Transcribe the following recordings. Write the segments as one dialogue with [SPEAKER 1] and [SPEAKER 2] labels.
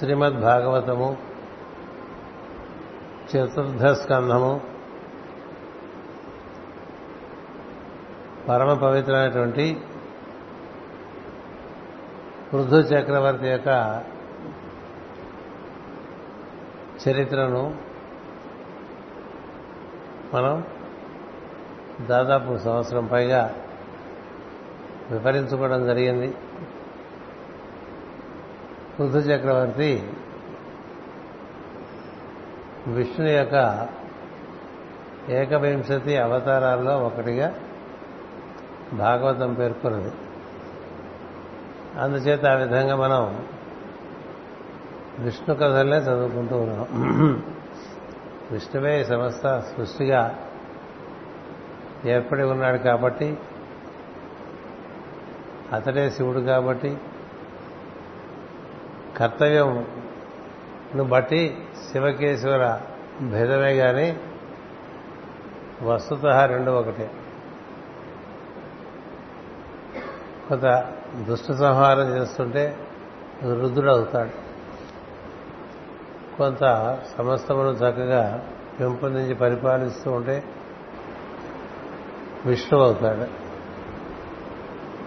[SPEAKER 1] శ్రీమద్ భాగవతము చతుర్థ స్కంధము పరమ పవిత్రమైనటువంటి పృథు చక్రవర్తి యొక్క చరిత్రను మనం దాదాపు సంవత్సరం పైగా వివరించుకోవడం జరిగింది. పృథు చక్రవర్తి విష్ణు యొక్క ఏకవింశతి అవతారాల్లో ఒకటిగా భాగవతం పేర్కొన్నది. అందుచేత ఆ విధంగా మనం విష్ణు కథలనే చదువుకుంటూ ఉన్నాం. విష్ణువే సమస్త సృష్టిగా ఏర్పడి ఉన్నాడు కాబట్టి అతడే శివుడు కాబట్టి కర్తవ్యంను బట్టి శివకేశ్వర భేదమే కానీ వస్తుత రెండు ఒకటే. కొంత దుష్ట సంహారం చేస్తుంటే రుద్రుడు అవుతాడు. కొంత సమస్తమును చక్కగా పెంపొందించి పరిపాలిస్తూ ఉంటే విష్ణువు అవుతాడు.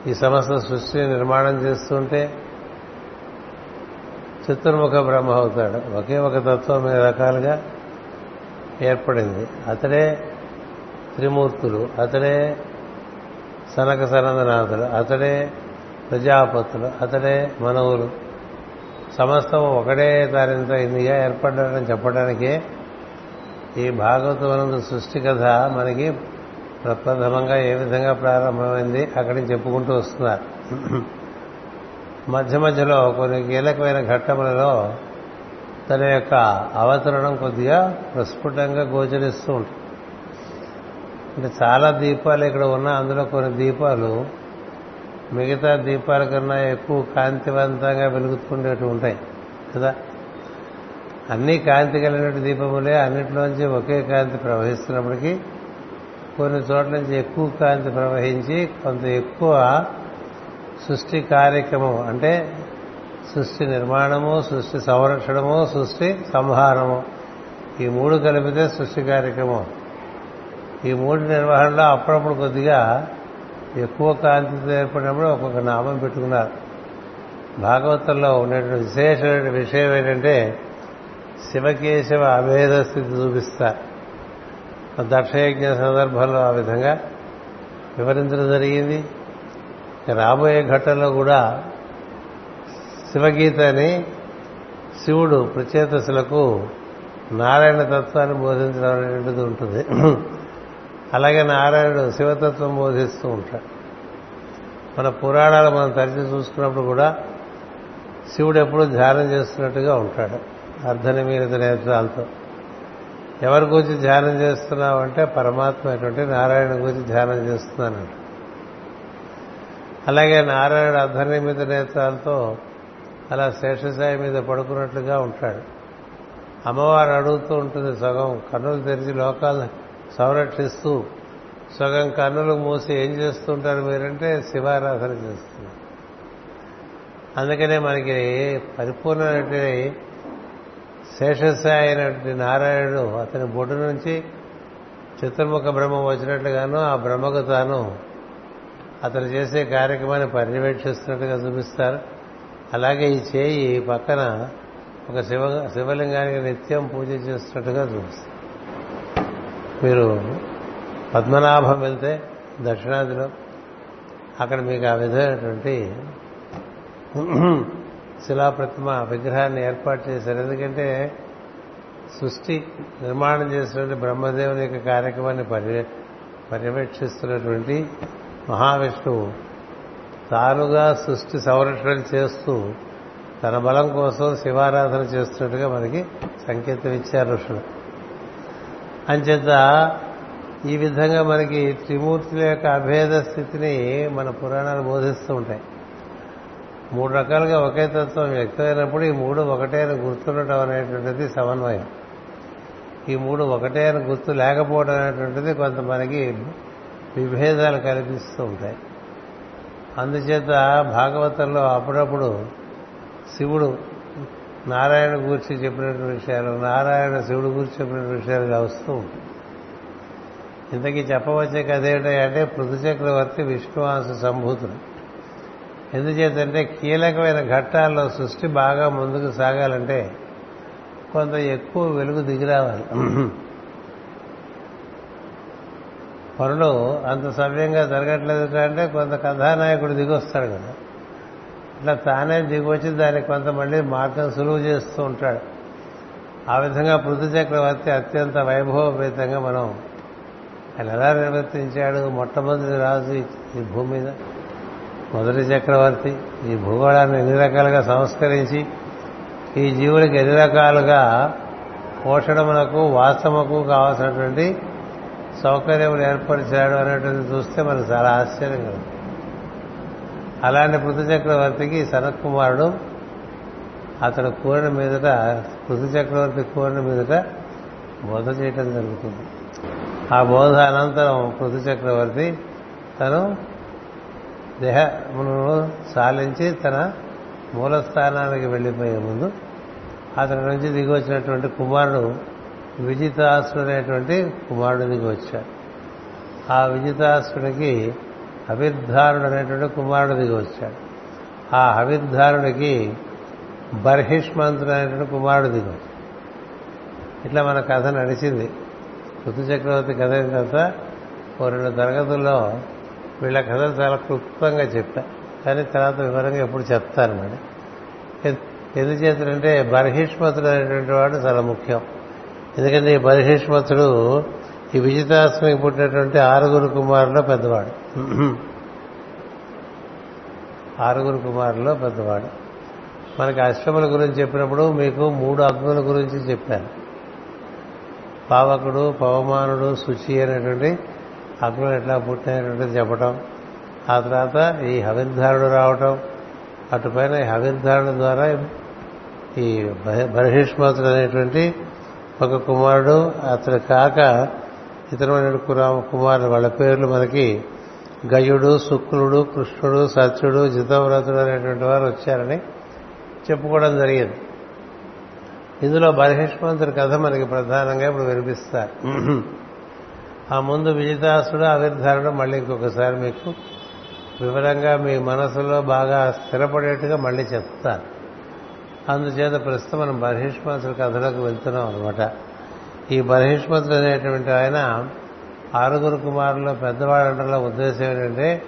[SPEAKER 1] ఈ సమస్త సృష్టిని నిర్మాణం చేస్తుంటే చతుర్ముఖ బ్రహ్మ అవుతాడు. ఒకే ఒక తత్వం మీద రకాలుగా ఏర్పడింది. అతడే త్రిమూర్తులు అతడే సనక సనందనాథులు అతడే ప్రజాపతులు అతడే మనవులు. సమస్తం ఒకటే తారింత ఇందిగా ఏర్పడ్డారని చెప్పడానికే ఈ భాగవతవనందు సృష్టి కథ మనకి ప్రప్రథమంగా ఏ విధంగా ప్రారంభమైంది అక్కడిని చెప్పుకుంటూ వస్తున్నారు. మధ్య మధ్యలో కొన్ని కీలకమైన ఘట్టములలో తన యొక్క అవతరణం కొద్దిగా ప్రస్ఫుటంగా గోచరిస్తూ ఉంటుంది అంటే చాలా దీపాలు ఇక్కడ ఉన్నా అందులో కొన్ని దీపాలు మిగతా దీపాల కన్నా ఎక్కువ కాంతివంతంగా వెలుగుతుండేవి ఉంటాయి కదా? అన్ని కాంతి కలిగినట్టు దీపములే అన్నిటిలోంచి ఒకే కాంతి ప్రవహిస్తున్నప్పటికీ కొన్ని చోట్ల నుంచి ఎక్కువ కాంతి ప్రవహించి కొంత ఎక్కువ సృష్టి కార్యక్రమం అంటే సృష్టి నిర్మాణము సృష్టి సంరక్షణము సృష్టి సంహారము. ఈ మూడు కలిపితే సృష్టి కార్యక్రమం. ఈ మూడు నిర్వహణలో అప్పుడప్పుడు కొద్దిగా ఎక్కువ కాంతితో ఏర్పడినప్పుడు ఒక్కొక్క నామం పెట్టుకున్నారు. భాగవతంలో ఉండేటువంటి విశేషమైన విషయం ఏంటంటే శివకేశవ అభేద స్థితి చూపిస్తారు దక్షయజ్ఞ సందర్భంలో ఆ విధంగా వివరించడం జరిగింది. రాబోయే ఘట్టంలో కూడా శివగీతని శివుడు ప్రచేతసులకు నారాయణ తత్వాన్ని బోధించడం అనేటువంటిది ఉంటుంది. అలాగే నారాయణుడు శివతత్వం బోధిస్తూ ఉంటాడు. మన పురాణాలు మనం తరిచి చూసుకున్నప్పుడు కూడా శివుడు ఎప్పుడూ ధ్యానం చేస్తున్నట్టుగా ఉంటాడు. అర్ధనిమీలిత నేత్రాలతో. ఎవరి గురించి ధ్యానం చేస్తున్నావు అంటే పరమాత్మ అటువంటి నారాయణ గురించి ధ్యానం చేస్తున్నాను అలాగే నారాయణుడు అర్ధనిర్మిత నేత్రాలతో అలా శేషసాయి మీద పడుకున్నట్లుగా ఉంటాడు. అమ్మవారు అడుగుతూ ఉంటుంది సగం కన్నులు తెరిచి లోకాలను సంరక్షిస్తూ సగం కన్నులు మూసి ఏం చేస్తుంటారు మీరంటే శివారాధన చేస్తున్నారు. అందుకనే మనకి పరిపూర్ణమైన శేషసాయి అయినటువంటి నారాయణుడు అతని బొడ్డు నుంచి చతుర్ముఖ బ్రహ్మ వచ్చినట్లుగాను ఆ బ్రహ్మకు తాను అతను చేసే కార్యక్రమాన్ని పర్యవేక్షిస్తున్నట్టుగా చూపిస్తారు. అలాగే ఈ చేయి పక్కన ఒక శివ శివలింగానికి నిత్యం పూజ చేస్తున్నట్టుగా చూపిస్తారు. మీరు పద్మనాభం వెళ్తే దక్షిణాదిలో అక్కడ మీకు ఆ విధమైనటువంటి శిలాప్రతిమ విగ్రహాన్ని ఏర్పాటు చేశారు. ఎందుకంటే సృష్టి నిర్మాణం చేసినటువంటి బ్రహ్మదేవుని యొక్క కార్యక్రమాన్ని పర్య పర్యవేక్షిస్తున్నటువంటి మహావిష్ణువు తానుగా సృష్టి సంరక్షణ చేస్తూ తన బలం కోసం శివారాధన చేస్తున్నట్టుగా మనకి సంకేతం ఇచ్చారు ఋషులు. అంచేత ఈ విధంగా మనకి త్రిమూర్తుల యొక్క అభేద స్థితిని మన పురాణాలు బోధిస్తూ ఉంటాయి. మూడు రకాలుగా ఒకే తత్వం వ్యక్తమైనప్పుడు ఈ మూడు ఒకటే అని గుర్తుండటం అనేటువంటిది సమన్వయం. ఈ మూడు ఒకటే అని గుర్తు లేకపోవడం అనేటువంటిది కొంత మనకి విభేదాలు కల్పిస్తూ ఉంటాయి. అందుచేత భాగవతంలో అప్పుడప్పుడు శివుడు నారాయణ గూర్చి చెప్పినటువంటి విషయాలు నారాయణ శివుడు గూర్చి చెప్పినటువంటి విషయాలు వస్తూ ఉంటాయి. ఇంతకీ చెప్పవచ్చే కథ ఏంటంటే పృథు చక్రవర్తి విష్ణువాంశ సంభూతుడు. ఎందుచేతంటే కీలకమైన ఘట్టాల్లో సృష్టి బాగా ముందుకు సాగాలంటే కొంత ఎక్కువ వెలుగు దిగిరావాలి పనులు అంత సవ్యంగా జరగట్లేదు అంటే కొంత కథానాయకుడు దిగొస్తాడు కదా. ఇట్లా తానే దిగొచ్చి దానికి కొంత మళ్ళీ మార్గం సులువు చేస్తూ ఉంటాడు. ఆ విధంగా పృథు చక్రవర్తి అత్యంత వైభవపేతంగా మనం ఆయన ఎలా నిర్వర్తించాడు? మొట్టమొదటి రాజు ఈ భూమి మీద. మొదటి చక్రవర్తి ఈ భూగోళాన్ని ఎన్ని రకాలుగా సంస్కరించి ఈ జీవులకి ఎన్ని రకాలుగా పోషణమునకు వాస్తవకు కావాల్సినటువంటి సౌకర్యములు ఏర్పరిచాడు అనేటువంటి చూస్తే మనకు చాలా ఆశ్చర్యం కలుగుతుంది అలాంటి పృథు చక్రవర్తికి సనత్ కుమారుడు అతడు కోరిన మీదట పృథు చక్రవర్తి కోరిన మీదట బోధ చేయటం జరుగుతుంది. ఆ బోధ అనంతరం పృథు చక్రవర్తి తను దేహమును సాలించి తన మూలస్థానానికి వెళ్ళిపోయే ముందు అతని నుంచి దిగి వచ్చినటువంటి కుమారుడు విజితాసుడు అనేటువంటి కుమారుడు వచ్చాడు. ఆ విజితాసుడికి అభిర్ధారుడు అనేటువంటి కుమారుడు వచ్చాడు. ఆ అభిర్ధారుడికి బర్హిష్మంతుడు అనేటువంటి కుమారుడు వచ్చాడు. ఇట్లా మన కథ నడిచింది. ఋతు చక్రవర్తి కథ అయిన తర్వాత ఓ రెండు తరగతుల్లో వీళ్ళ కథ చాలా క్లుప్తంగా చెప్పా. కానీ తర్వాత వివరంగా ఎప్పుడు చెప్తాను మరి. ఎందుచేతంటే బర్హిష్మతుడు అనేటువంటి వాడు చాలా ముఖ్యం. ఎందుకంటే ఈ బర్హిష్మతుడు ఈ విజితాశ్రమికి పుట్టినటువంటి ఆరుగురు కుమారులో పెద్దవాడు. ఆరుగురు కుమారులో పెద్దవాడు. మనకి అష్టముల గురించి చెప్పినప్పుడు మీకు మూడు అగ్నుల గురించి చెప్పాను. పావకుడు పవమానుడు శుచి అనేటువంటి అగ్నులు ఎట్లా పుట్టినటువంటిది చెప్పటం. ఆ తర్వాత ఈ హవిర్ధారుడు రావటం. అటుపైన ఈ హవిర్ధారుడు ద్వారా ఈ బహిష్మతుడు అనేటువంటి ఒక కుమారుడు. అతడు కాక ఇతరమైన కుమారుడు వాళ్ళ పేర్లు మనకి గయుడు శుక్లుడు కృష్ణుడు సత్యుడు జితవ్రతుడు అనేటువంటి వారు వచ్చారని చెప్పుకోవడం జరిగింది. ఇందులో బలహేష్మంతుడి కథ మనకి ప్రధానంగా ఇప్పుడు వినిపిస్తారు. ఆ ముందు విజితాసుడు ఆవిర్ధారుడు. మళ్ళీ ఇంకొకసారి మీకు వివరంగా మీ మనసులో బాగా స్థిరపడేట్టుగా మళ్ళీ చెప్తాను. అందుచేత ప్రస్తుతం మనం బర్హిష్మంతుడి కథలోకి వెళ్తున్నాం అనమాట ఈ బహిష్మతులు అనేటువంటి ఆయన ఆరుగురు కుమారుల్లో పెద్దవాడంటలో ఉద్దేశం ఏంటంటే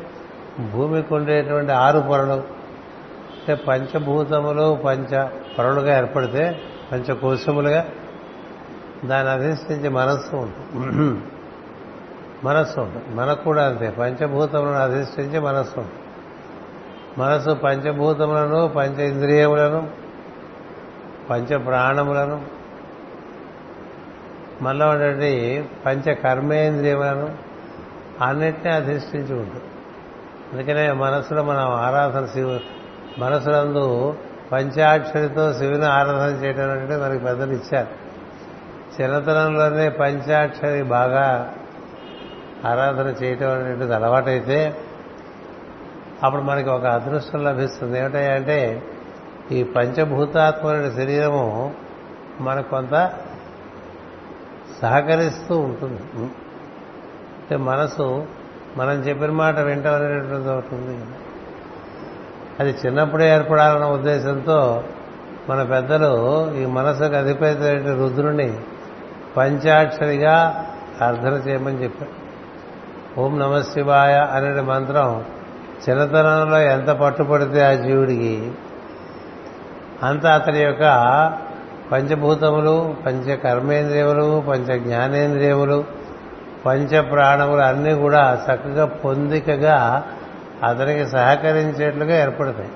[SPEAKER 1] భూమికి ఉండేటువంటి ఆరు పొరలు. అంటే పంచభూతములు పంచ పొరలుగా ఏర్పడితే పంచకోశములుగా దాన్ని అధిష్ఠించి మనస్సు ఉంటుంది. మనస్సు ఉంటుంది. మనకు కూడా అంతే. పంచభూతములను అధిష్ఠించి మనస్సు ఉంటుంది. మనస్సు పంచభూతములను పంచ ఇంద్రియములను పంచ ప్రాణములను మనలో ఉన్నటువంటి పంచ కర్మేంద్రియములను అన్నిటినీ అధిష్ఠించి ఉంటుంది అందుకనే మనసులో మనం ఆరాధన శివు మనసులందు పంచాక్షరితో శివుని ఆరాధన చేయడం అంటే మనకి పెద్దలు ఇచ్చారు. చిన్నతనంలోనే పంచాక్షరి బాగా ఆరాధన చేయటం అనేటువంటిది అలవాటైతే అప్పుడు మనకి ఒక అదృష్టం లభిస్తుంది. ఏమిటంటే ఈ పంచభూతాత్మైన శరీరము మనకు కొంత సహకరిస్తూ ఉంటుంది. అంటే మనసు మనం చెప్పిన మాట వింటాం అనేటువంటిది అది చిన్నప్పుడే ఏర్పడాలన్న ఉద్దేశంతో మన పెద్దలు ఈ మనసుకు అధిపతి రుద్రుని పంచాక్షరిగా అర్థన చేయమని చెప్పారు. ఓం నమ శివాయ అనే మంత్రం చిన్నతనంలో ఎంత పట్టుపడితే ఆ జీవుడికి అంత అతని యొక్క పంచభూతములు పంచ కర్మేంద్రియములు పంచ జ్ఞానేంద్రియములు పంచ ప్రాణములు అన్నీ కూడా చక్కగా పొందికగా అతనికి సహకరించేట్లుగా ఏర్పడతాయి.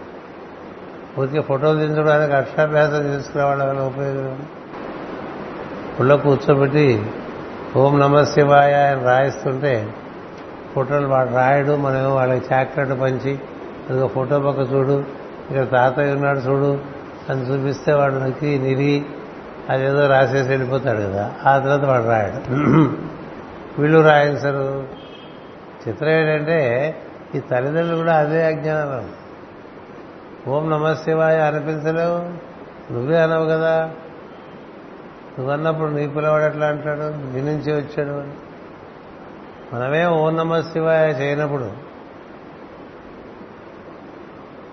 [SPEAKER 1] పూర్తిగా ఫోటోలు దించడానికి అక్షరాభ్యాసం చేసుకునేవాళ్ళ వల్ల ఉపయోగం పుల్ల కూర్చోబెట్టి ఓం నమ శివాయ అని రాయిస్తుంటే ఫోటోలు వాడు రాయడు మనం వాళ్ళకి చాక్లెట్ పంచి ఇదిగో ఫోటో పక్క చూడు ఇక్కడ తాతయ్య ఉన్నాడు చూడు అని చూపిస్తే వాడు నొక్కి నిరిగి అదేదో రాసేసి వెళ్ళిపోతాడు కదా. ఆ తర్వాత వాడు రాయడు. వీళ్ళు రాయించరు చిత్రం ఏంటంటే ఈ తల్లిదండ్రులు కూడా అదే అజ్ఞానం ఓం నమ శివాయ అనిపించలేవు నువ్వే అనవు కదా. నువ్వన్నప్పుడు నీ పిల్లవాడు ఎట్లా అంటాడు? నీ నుంచి వచ్చాడు అని. మనమే ఓం నమ శివాయ చేయనప్పుడు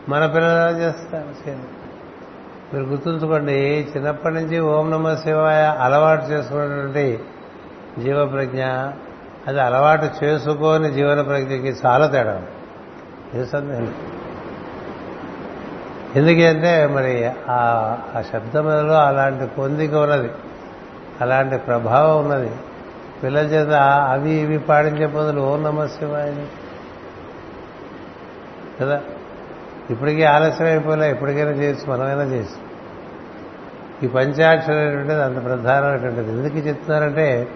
[SPEAKER 1] మన పిల్లలు చేస్తారు? చేయరు. మీరు గుర్తుంచుకోండి చిన్నప్పటి నుంచి ఓం నమ శివాయ అలవాటు చేసుకున్నటువంటి జీవ ప్రజ్ఞ అది అలవాటు చేసుకోని జీవన ప్రజ్ఞకి చాలా తేడా సందేహం ఎందుకంటే మరి ఆ ఆ శబ్దములలో అలాంటి పొందిక ఉన్నది అలాంటి ప్రభావం ఉన్నది. పిల్లల చేత అవి ఇవి పాడించే బదులు ఓం నమ శివాయని కదా? ఇప్పటికీ ఆలస్యం అయిపోలే ఎప్పటికైనా చేయొచ్చు మనమైనా చేయొచ్చు. ఈ పంచాక్షరం అనేటువంటిది అంత ప్రధానమైనటువంటిది. ఎందుకు చెప్తున్నారంటే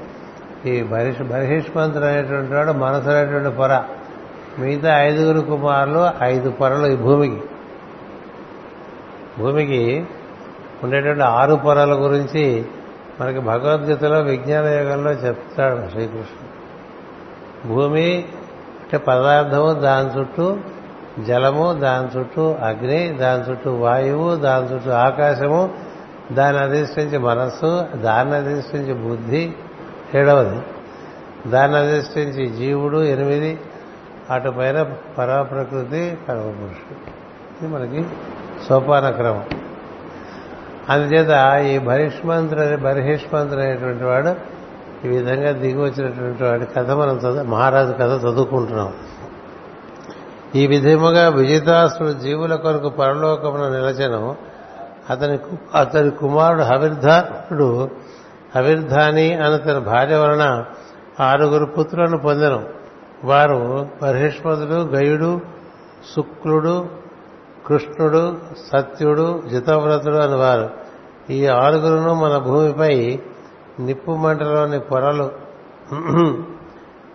[SPEAKER 1] ఈ బహిష్ బహిష్మంతుడు అనేటువంటి వాడు మనసు అనేటువంటి పొర. మిగతా ఐదుగురు కుమారులు ఐదు పొరలు ఈ భూమికి. భూమికి ఉండేటువంటి ఆరు పొరల గురించి మనకి భగవద్గీతలో విజ్ఞాన యోగంలో చెప్తాడు శ్రీకృష్ణుడు. భూమి అంటే పదార్థము దాని చుట్టూ జలము దాని చుట్టూ అగ్ని దాని చుట్టూ వాయువు దాని చుట్టూ ఆకాశము దాన్ని అధిష్ఠించి మనస్సు దాన్ని అధిష్ఠించి బుద్ధి ఏడవది. దాన్ని అధిష్ఠించి జీవుడు ఎనిమిది. అటు పైన పరప్రకృతి పరమపురుషుడు. ఇది మనకి సోపానక్రమం అందుచేత ఈ బహిష్మంతుడు బర్హిష్మంతుడు అనేటువంటి వాడు ఈ విధంగా దిగి వచ్చినటువంటి వాడి కథ మనం చదువు మహారాజు కథ చదువుకుంటున్నాం. ఈ విధముగా విజితాసుడు జీవుల కొరకు పరలోకమున నిలచను. అతని కు- అతని కుమారుడు హవిర్ధానుడు హవిర్ధాని అని తన భార్య వలన ఆరుగురు పుత్రులను పొందను. వారు బర్హిష్మతుడు గయుడు శుక్లుడు కృష్ణుడు సత్యుడు జితవ్రతుడు అని వారు ఈ ఆరుగురును మన భూమిపై నిప్పు మంటలోని పొరలు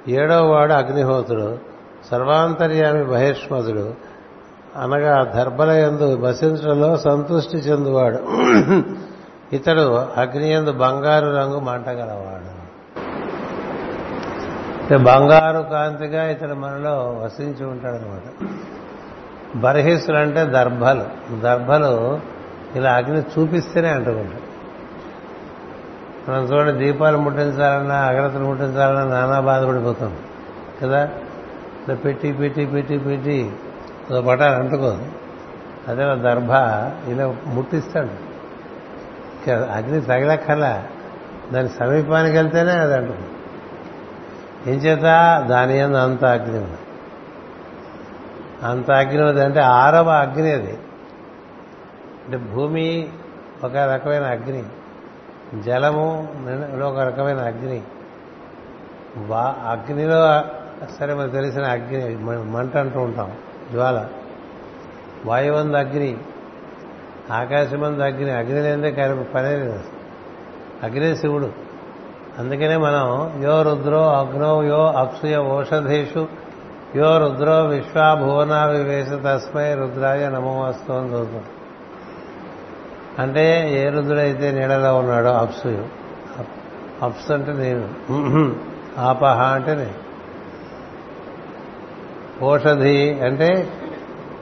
[SPEAKER 1] ఏడవవాడు అగ్నిహోత్రుడు. సర్వాంతర్యామి బహిష్మతుడు అనగా దర్భలయందు బసించడంలో సంతృష్టి చెందువాడు. ఇతడు అగ్నియందు బంగారు రంగు మంటగలవాడు బంగారు కాంతిగా ఇతడు మనలో వసించి ఉంటాడనమాట. బర్హిస్తులు అంటే దర్భలు. దర్భలు ఇలా అగ్ని చూపిస్తేనే అంటుకుంటాడు మనం చూడండి దీపాలు ముట్టించాలన్నా అగ్రతలు ముట్టించాలన్నా నానా బాధపడిపోతాం. కదా? ఇట్లా పెట్టి పెట్టి పెట్టి పెట్టి ఒక పటాలు అంటుకోదు అదే దర్భ ఇలా ముట్టిస్తాడు. అగ్ని తగలక్కల దాని సమీపానికి వెళ్తేనే అది అంటుకుంది ఏం చేత? దాని ఎందు అంత అగ్ని ఉంది. అంత అగ్ని ఉంది అంటే ఆరవ అగ్ని అది. అంటే భూమి ఒక రకమైన అగ్ని. జలము ఒక రకమైన అగ్ని. వా అగ్నిలో సరే మనకు తెలిసిన అగ్ని మంట అంటూ ఉంటాం జ్వాల. వాయువందు అగ్ని ఆకాశమందు అగ్ని అగ్ని లేదే కరి పనే లేదు అగ్నే శివుడు. అందుకనే మనం యో రుద్రో అగ్నో యో అప్సుయ ఓషధేషు యో రుద్రో విశ్వాభువనా వివేశ తస్మై రుద్రాయ నమోస్తు అని చదువుతాం. అంటే ఏ రుద్రుడైతే నీడలో ఉన్నాడో అప్సుయు అప్స్ అంటే నేను. ఆపహ అంటే నేను. ఓషధి అంటే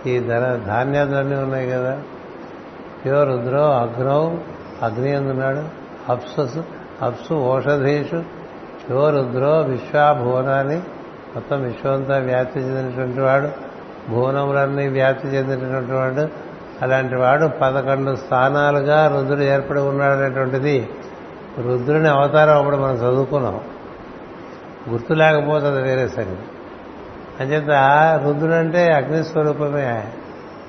[SPEAKER 1] ఈ ధన ధాన్యాలన్నీ ఉన్నాయి కదా. యో రుద్రో అగ్నౌ అగ్ని అందున్నాడు. అప్సస్ అప్సు ఓషధీషు యో రుద్రో విశ్వాభువనాన్ని మొత్తం విశ్వంతా వ్యాప్తి చెందినటువంటి వాడు. భువనములన్నీ వ్యాప్తి చెందినటువంటి వాడు. అలాంటి వాడు పదకొండు స్థానాలుగా రుద్రుడు ఏర్పడి ఉన్నాడు అనేటువంటిది రుద్రుని అవతారం అప్పుడు మనం చదువుకున్నాం. గుర్తు లేకపోతే అది వేరే సంగతి. అంచేత రుద్రుడు అంటే అగ్నిస్వరూపమే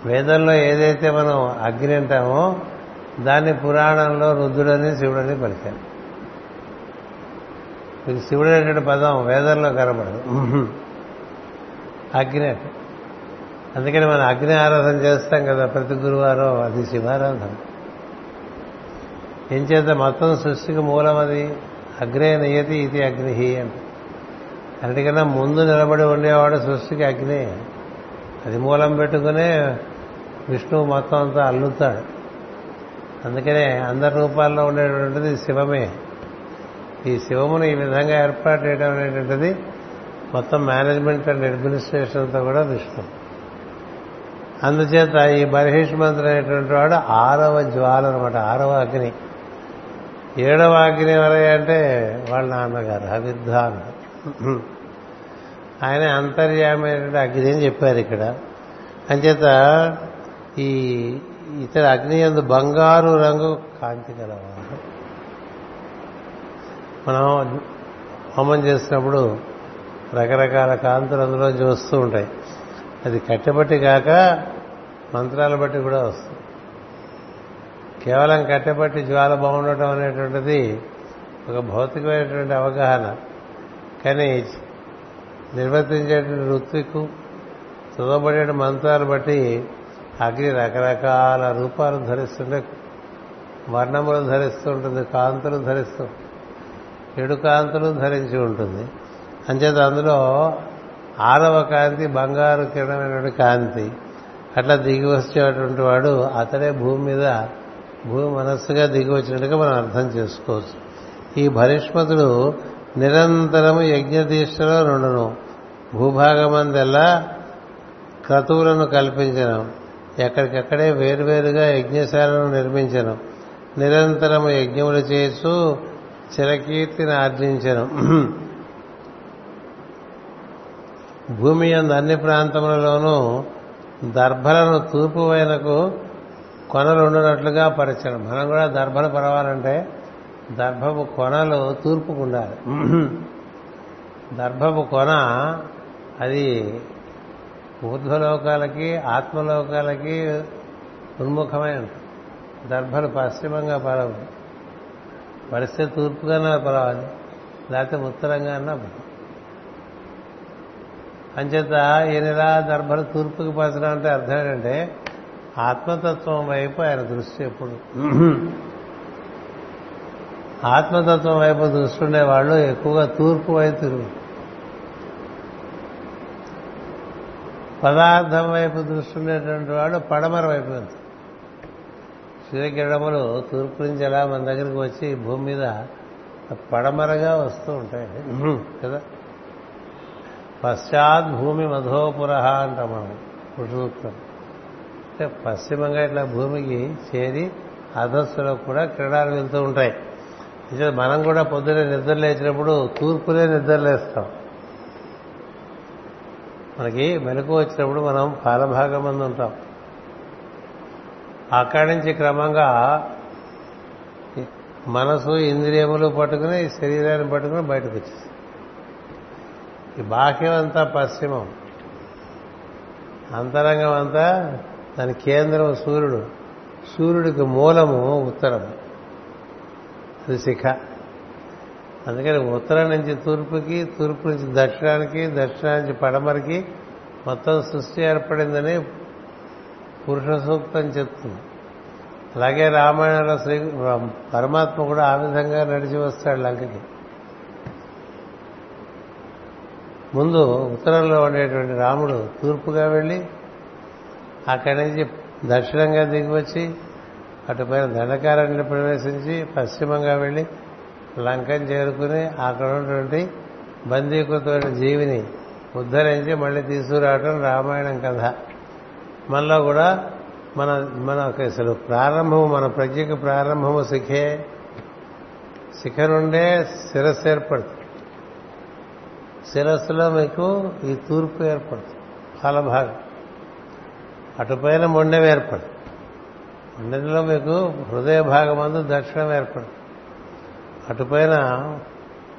[SPEAKER 1] వేదంలో ఏదైతే మనం అగ్ని అంటామో దాన్ని పురాణంలో రుద్రుడని శివుడని పలికారు. మీకు శివుడు అనేటువంటి పదం వేదంలో కనబడదు. అగ్ని అంటే. అందుకని మనం అగ్ని ఆరాధన చేస్తాం కదా ప్రతి గురువారం అది శివారాధన. ఏం చేత మొత్తం సృష్టికి మూలం అది. అగ్రే నియతి ఇది అగ్ని అంటే. అన్నిటికన్నా ముందు నిలబడి ఉండేవాడు సృష్టికి అగ్ని. అది మూలం పెట్టుకునే విష్ణువు మొత్తం అంతా అల్లుతాడు. అందుకనే అందరి రూపాల్లో ఉండేటువంటిది శివమే. ఈ శివమును ఈ విధంగా ఏర్పాటు చేయడం అనేటువంటిది మొత్తం మేనేజ్మెంట్ అండ్ అడ్మినిస్ట్రేషన్ అంతా కూడా విష్ణు అందుచేత ఈ బర్హిష్మంతుడు అనేటువంటి వాడు ఆరవ జ్వాల అనమాట ఆరవ అగ్ని. ఏడవ అగ్ని ఎవరయ్య అంటే వాళ్ళ నాన్నగారు అవిద్వాన్ ఆయన అంతర్యామైనటువంటి అగ్ని అని చెప్పారు ఇక్కడ. అంచేత ఈ ఇతర అగ్ని ఎందు బంగారు రంగు కాంతి గలవాడు. మనం హోమం చేసినప్పుడు రకరకాల కాంతులు అందులోంచి వస్తూ ఉంటాయి. అది కట్టెబట్టి కాక మంత్రాలు బట్టి కూడా వస్తుంది. కేవలం కట్టెబట్టి జ్వాల బాగుండటం అనేటువంటిది ఒక భౌతికమైనటువంటి అవగాహన. కానీ నిర్వర్తించేటువంటి ఋత్వికు చదవబడే మంత్రాలు బట్టి అగ్ని రకరకాల రూపాలు ధరిస్తుంటే వర్ణములు ధరిస్తూ ఉంటుంది కాంతులు ధరిస్తూ ఏడు కాంతులు ధరించి ఉంటుంది. అంచేత అందులో ఆరవ కాంతి బంగారు కిరణమైనటువంటి కాంతి అట్లా దిగి వచ్చేటువంటి వాడు అతడే భూమి మీద భూమి మనస్సుగా దిగి వచ్చినట్టుగా మనం అర్థం చేసుకోవచ్చు. ఈ భరిష్మతుడు నిరంతరము యజ్ఞదీక్షలో నుండును. భూభాగమందెల్లా క్రతువులను కల్పించను. ఎక్కడికక్కడే వేరువేరుగా యజ్ఞశాలను నిర్మించను. నిరంతరము యజ్ఞములు చేస్తూ చిరకీర్తిని ఆర్జించను. భూమి అందు అన్ని ప్రాంతములలోనూ దర్భలను తూర్పు వైనకు కొనలు ఉండునట్లుగా పరిచయం మనం కూడా దర్భలు పరవాలంటే దర్భపు కొనలు తూర్పుకు ఉండాలి. దర్భపు కొన అది ఊర్ధ్వలోకాలకి ఆత్మలోకాలకి ఉన్ముఖమైన దర్భలు పశ్చిమంగా పలవు. పరిస్థితి తూర్పుగానే పరవాలి లేకపోతే ఉత్తరంగా అన్నా అంచేత ఈయనలా దర్భలు తూర్పుకి పరచడం అంటే అర్థం ఏంటంటే ఆత్మతత్వం వైపు ఆయన దృష్టి ఎప్పుడు. ఆత్మతత్వం వైపు దృష్టి ఉండేవాళ్ళు ఎక్కువగా తూర్పు వైపు తిరుగుతారు. పదార్థం వైపు దృష్టి ఉండేటువంటి వాడు పడమర వైపు వెళ్తారు సూర్యకిరణములు తూర్పు నుంచి ఎలా మన దగ్గరికి వచ్చి భూమి మీద పడమరగా వస్తూ ఉంటాయి. కదా? పశ్చాత్ భూమి మధోపుర అంటాం మనం. పురుషసూక్తం అంటే పశ్చిమంగా ఇట్లా భూమికి చేరి అధస్సులో కూడా క్రీడాలు వెళ్తూ ఉంటాయి. మనం కూడా పొద్దునే నిద్ర లేచినప్పుడు తూర్పులే నిద్రలేస్తాం మనకి మెలకు వచ్చినప్పుడు మనం పాలభాగం మంది ఉంటాం అక్కడి నుంచి క్రమంగా మనసు ఇంద్రియములు పట్టుకుని శరీరాన్ని పట్టుకుని బయటకు వచ్చేసి ఈ బాహ్యం అంతా పశ్చిమం. అంతరంగం అంతా దాని కేంద్రం సూర్యుడు. సూర్యుడికి మూలము ఉత్తరం. అది శిఖ. అందుకని ఉత్తరం నుంచి తూర్పుకి తూర్పు నుంచి దక్షిణానికి దక్షిణానికి నుంచి పడమరికి మొత్తం సృష్టి ఏర్పడిందని పురుష సూక్తం చెప్తుంది. అలాగే రామాయణంలో శ్రీ పరమాత్మ కూడా ఆ విధంగా నడిచి వస్తాడు లంకకి. ముందు ఉత్తరంలో ఉండేటువంటి రాముడు తూర్పుగా వెళ్ళి అక్కడి నుంచి దక్షిణంగా దిగివచ్చి అటుపైన దండకారణ్యం ప్రవేశించి పశ్చిమంగా వెళ్ళి లంకం చేరుకుని అక్కడ ఉన్నటువంటి బందీకృతమైన జీవిని ఉద్ధరించి మళ్ళీ తీసుకురావటం రామాయణం కథ. మనలో కూడా మన మన అసలు ప్రారంభము మన ప్రజ్ఞకు ప్రారంభము శిఖే శిఖ నుండే శిరస్సు ఏర్పడుతుంది. శిరస్సులో మీకు ఈ తూర్పు ఏర్పడుతుంది ఫలభాగం అటుపైన మొండెం ఏర్పడుతుంది. మొండెంలో మీకు హృదయ భాగం అందు దక్షిణం ఏర్పడుతుంది. అటుపైన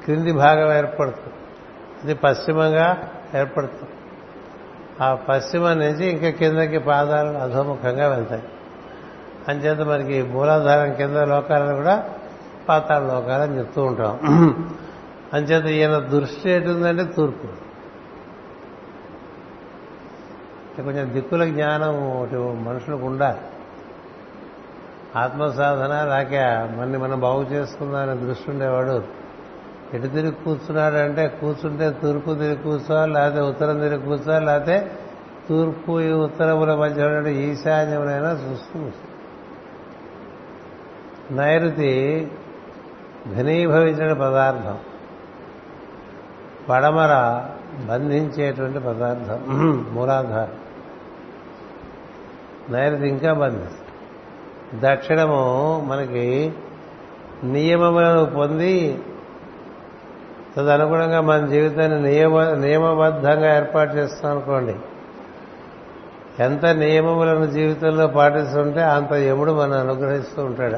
[SPEAKER 1] క్రింది భాగం ఏర్పడుతుంది. ఇది పశ్చిమంగా ఏర్పడుతుంది. ఆ పశ్చిమం నుంచి ఇంకా కిందకి పాదాలు అధోముఖంగా వెళ్తాయి. అంచేత మనకి మూలాధారం కింద లోకాలను కూడా పాతాళ లోకాలని చెప్తూ ఉంటాం. అంచేత ఈయన దృష్టి ఎటుందంటే తూర్పు. కొంచెం దిక్కుల జ్ఞానం ఒకటి మనుషులకు ఉండాలి. ఆత్మసాధన లేక మన్ని మనం బాగు చేసుకుందామనే దృష్టి ఉండేవాడు. ఎటు తిరిగి కూర్చున్నాడు అంటే కూర్చుంటే తూర్పు తిరిగి కూర్చోవాలి లేకపోతే ఉత్తరం తిరిగి కూర్చోవాలి లేకపోతే తూర్పు ఈ ఉత్తరముల మధ్య ఉన్న ఈశాన్యమునైనా చూస్తూ నైరుతి ఘనీభవించిన పదార్థం. పడమర బంధించేటువంటి పదార్థం. మూలాధారం. నైరుతి ఇంకా బంధిస్తుంది. దక్షిణము మనకి నియమములను పొంది తదనుగుణంగా మన జీవితాన్ని నియమ నియమబద్ధంగా ఏర్పాటు చేస్తాం అనుకోండి. ఎంత నియమములను జీవితంలో పాటిస్తుంటే అంత యముడు మనం అనుగ్రహిస్తూ ఉంటాడు.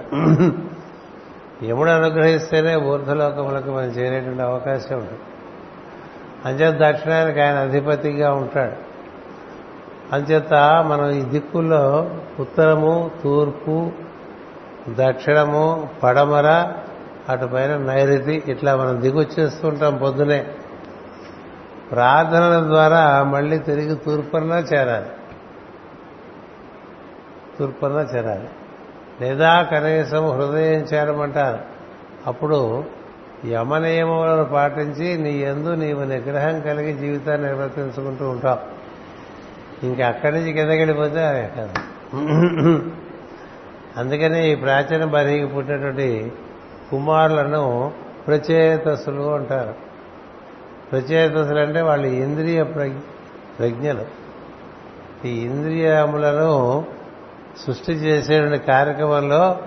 [SPEAKER 1] యముడు అనుగ్రహిస్తేనే ఊర్ధలోకములకు మనం చేరేటువంటి అవకాశం ఉంటుంది. అంచేత దక్షిణానికి ఆయన అధిపతిగా ఉంటాడు. అంచేత మనం ఈ దిక్కుల్లో ఉత్తరము తూర్పు దక్షిణము పడమర అటుపైన నైరుతి ఇట్లా మనం దిగొచ్చేస్తుంటాం పొద్దునే. ప్రార్థనల ద్వారా మళ్ళీ తిరిగి తూర్పున చేరాలి. తూర్పున చేరాలి. లేదా కనీసం హృదయం చేరమంటారు. అప్పుడు యమనియమములను పాటించి నీ ఎందు నీవు నిగ్రహం కలిగి జీవితాన్ని నిర్వర్తించుకుంటూ ఉంటావు. ఇంకా అక్కడి నుంచి కిందకెళ్ళిపోతే కాదు అందుకనే ఈ ప్రాచీన బరికి పుట్టినటువంటి కుమారులను ప్రచేతసులు అంటారు. ప్రచేతసులు అంటే వాళ్ళు ఇంద్రియ ప్రజ్ఞలు. ఈ ఇంద్రియములను సృష్టి చేసేటువంటి కార్యక్రమంలో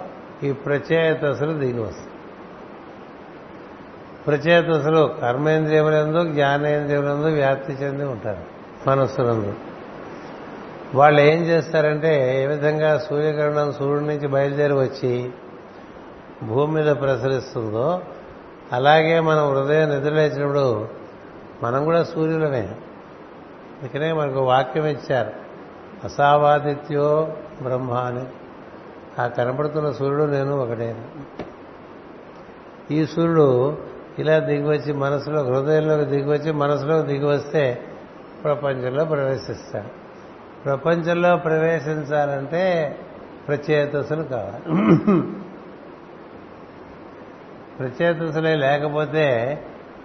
[SPEAKER 1] ఈ ప్రచేతసులు దిగి వస్తాయి. ప్రచేతసులు కర్మేంద్రియములందు జ్ఞానేంద్రియములందు వ్యాప్తి చెంది ఉంటారు మనస్సులందు. వాళ్ళు ఏం చేస్తారంటే ఏ విధంగా సూర్యకిరణం సూర్యుడి నుంచి బయలుదేరి వచ్చి భూమి మీద ప్రసరిస్తుందో అలాగే మనం హృదయం నిద్రలేచినప్పుడు మనం కూడా సూర్యులమే. అందుకనే మనకు వాక్యం ఇచ్చారు అసావాదిత్యో బ్రహ్మ అని ఆ కనపడుతున్న సూర్యుడు నేను ఒకటే. ఈ సూర్యుడు ఇలా దిగివచ్చి మనసులో హృదయంలోకి దిగివచ్చి మనసులోకి దిగివస్తే ప్రపంచంలో ప్రవేశిస్తాడు. ప్రపంచంలో ప్రవేశించాలంటే ప్రచేతసులు కావాలి. ప్రచేతసులే లేకపోతే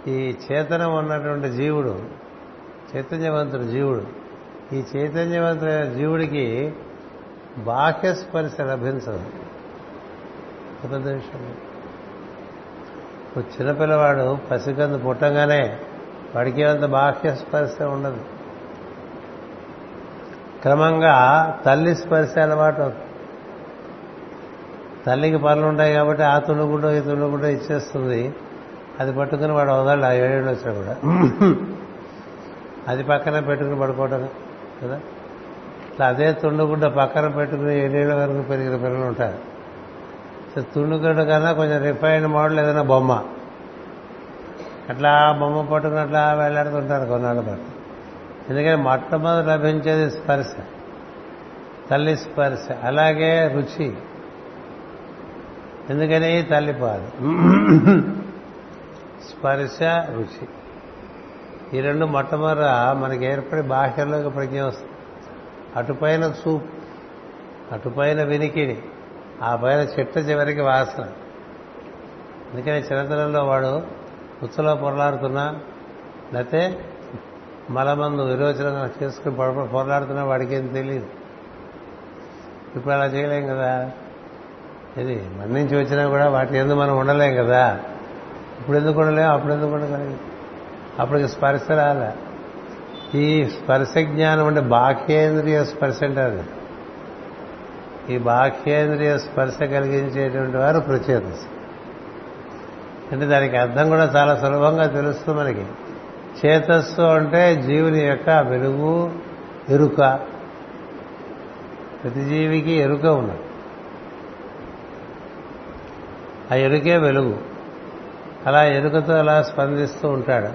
[SPEAKER 1] ఈ చేతనం ఉన్నటువంటి జీవుడు చైతన్యవంతుడు జీవుడు ఈ చైతన్యవంతుడైన జీవుడికి బాహ్య స్పర్శ లభించదు. ఒక చిన్నపిల్లవాడు పసికందు పుట్టంగానే వాడికి అంత బాహ్య స్పర్శ ఉండదు. క్రమంగా తల్లి స్పర్శ అలవాటు అవుతుంది. తల్లికి పనులు ఉంటాయి కాబట్టి ఆ తుండుగుండో ఈ తుండుగుండో ఇచ్చేస్తుంది. అది పట్టుకుని వాడు వదలడు ఆ ఏడేళ్ళు వచ్చినా కూడా. అది పక్కన పెట్టుకుని పడుకోవటం కదా? ఇట్లా అదే తుండుగుడ్డ పక్కన పెట్టుకుని ఏడేళ్ళ వరకు పెరిగిన పిల్లలు ఉంటారు. తుండుగుడ్డ కన్నా కొంచెం రిఫైన్డ్ మోడల్ ఏదైనా బొమ్మ. అట్లా బొమ్మ పట్టుకుని అట్లా వేలాడుతుంటారు కొన్నాళ్ళ పాటు. ఎందుకంటే మొట్టమొదటి లభించేది స్పర్శ తల్లి స్పర్శ అలాగే రుచి. ఎందుకని? తల్లిపాదు స్పర్శ రుచి. ఈ రెండు మొట్టమొదట మనకి ఏర్పడి బాహ్యంలోకి ప్రజ్ఞ వస్తుంది. అటుపైన చూపు అటుపైన వినికిడి ఆ పైన చెట్ట చివరికి వాసన. అందుకని చిన్నతనంలో వాడు ఉచ్చలో పొరలాడుతున్నా లేకపోతే మలమందు విరోచన చేసుకుని పొడ పోరాడుతున్నా వాడికి ఏం తెలియదు ఇప్పుడు అలా చేయలేం కదా. ఇది మన నుంచి వచ్చినా కూడా వాటి ఎందుకు మనం ఉండలేం కదా. ఇప్పుడు ఎందుకు ఉండలేం? అప్పుడు ఎందుకు ఉండగలిగి అప్పటికి స్పర్శ రాలే. ఈ స్పర్శ జ్ఞానం అంటే బాహ్యేంద్రియ స్పర్శ అంటారు. ఈ బాహ్యేంద్రియ స్పర్శ కలిగించేటువంటి వారు ప్రచేతస్ అంటే దానికి అర్థం కూడా చాలా సులభంగా తెలుస్తుంది మనకి. చేతస్సు అంటే జీవుని యొక్క వెలుగు ఎరుక. ప్రతి జీవికి ఎరుక ఉన్నది. ఆ ఎరుకే వెలుగు. అలా ఎరుకతో అలా స్పందిస్తూ ఉంటాడు.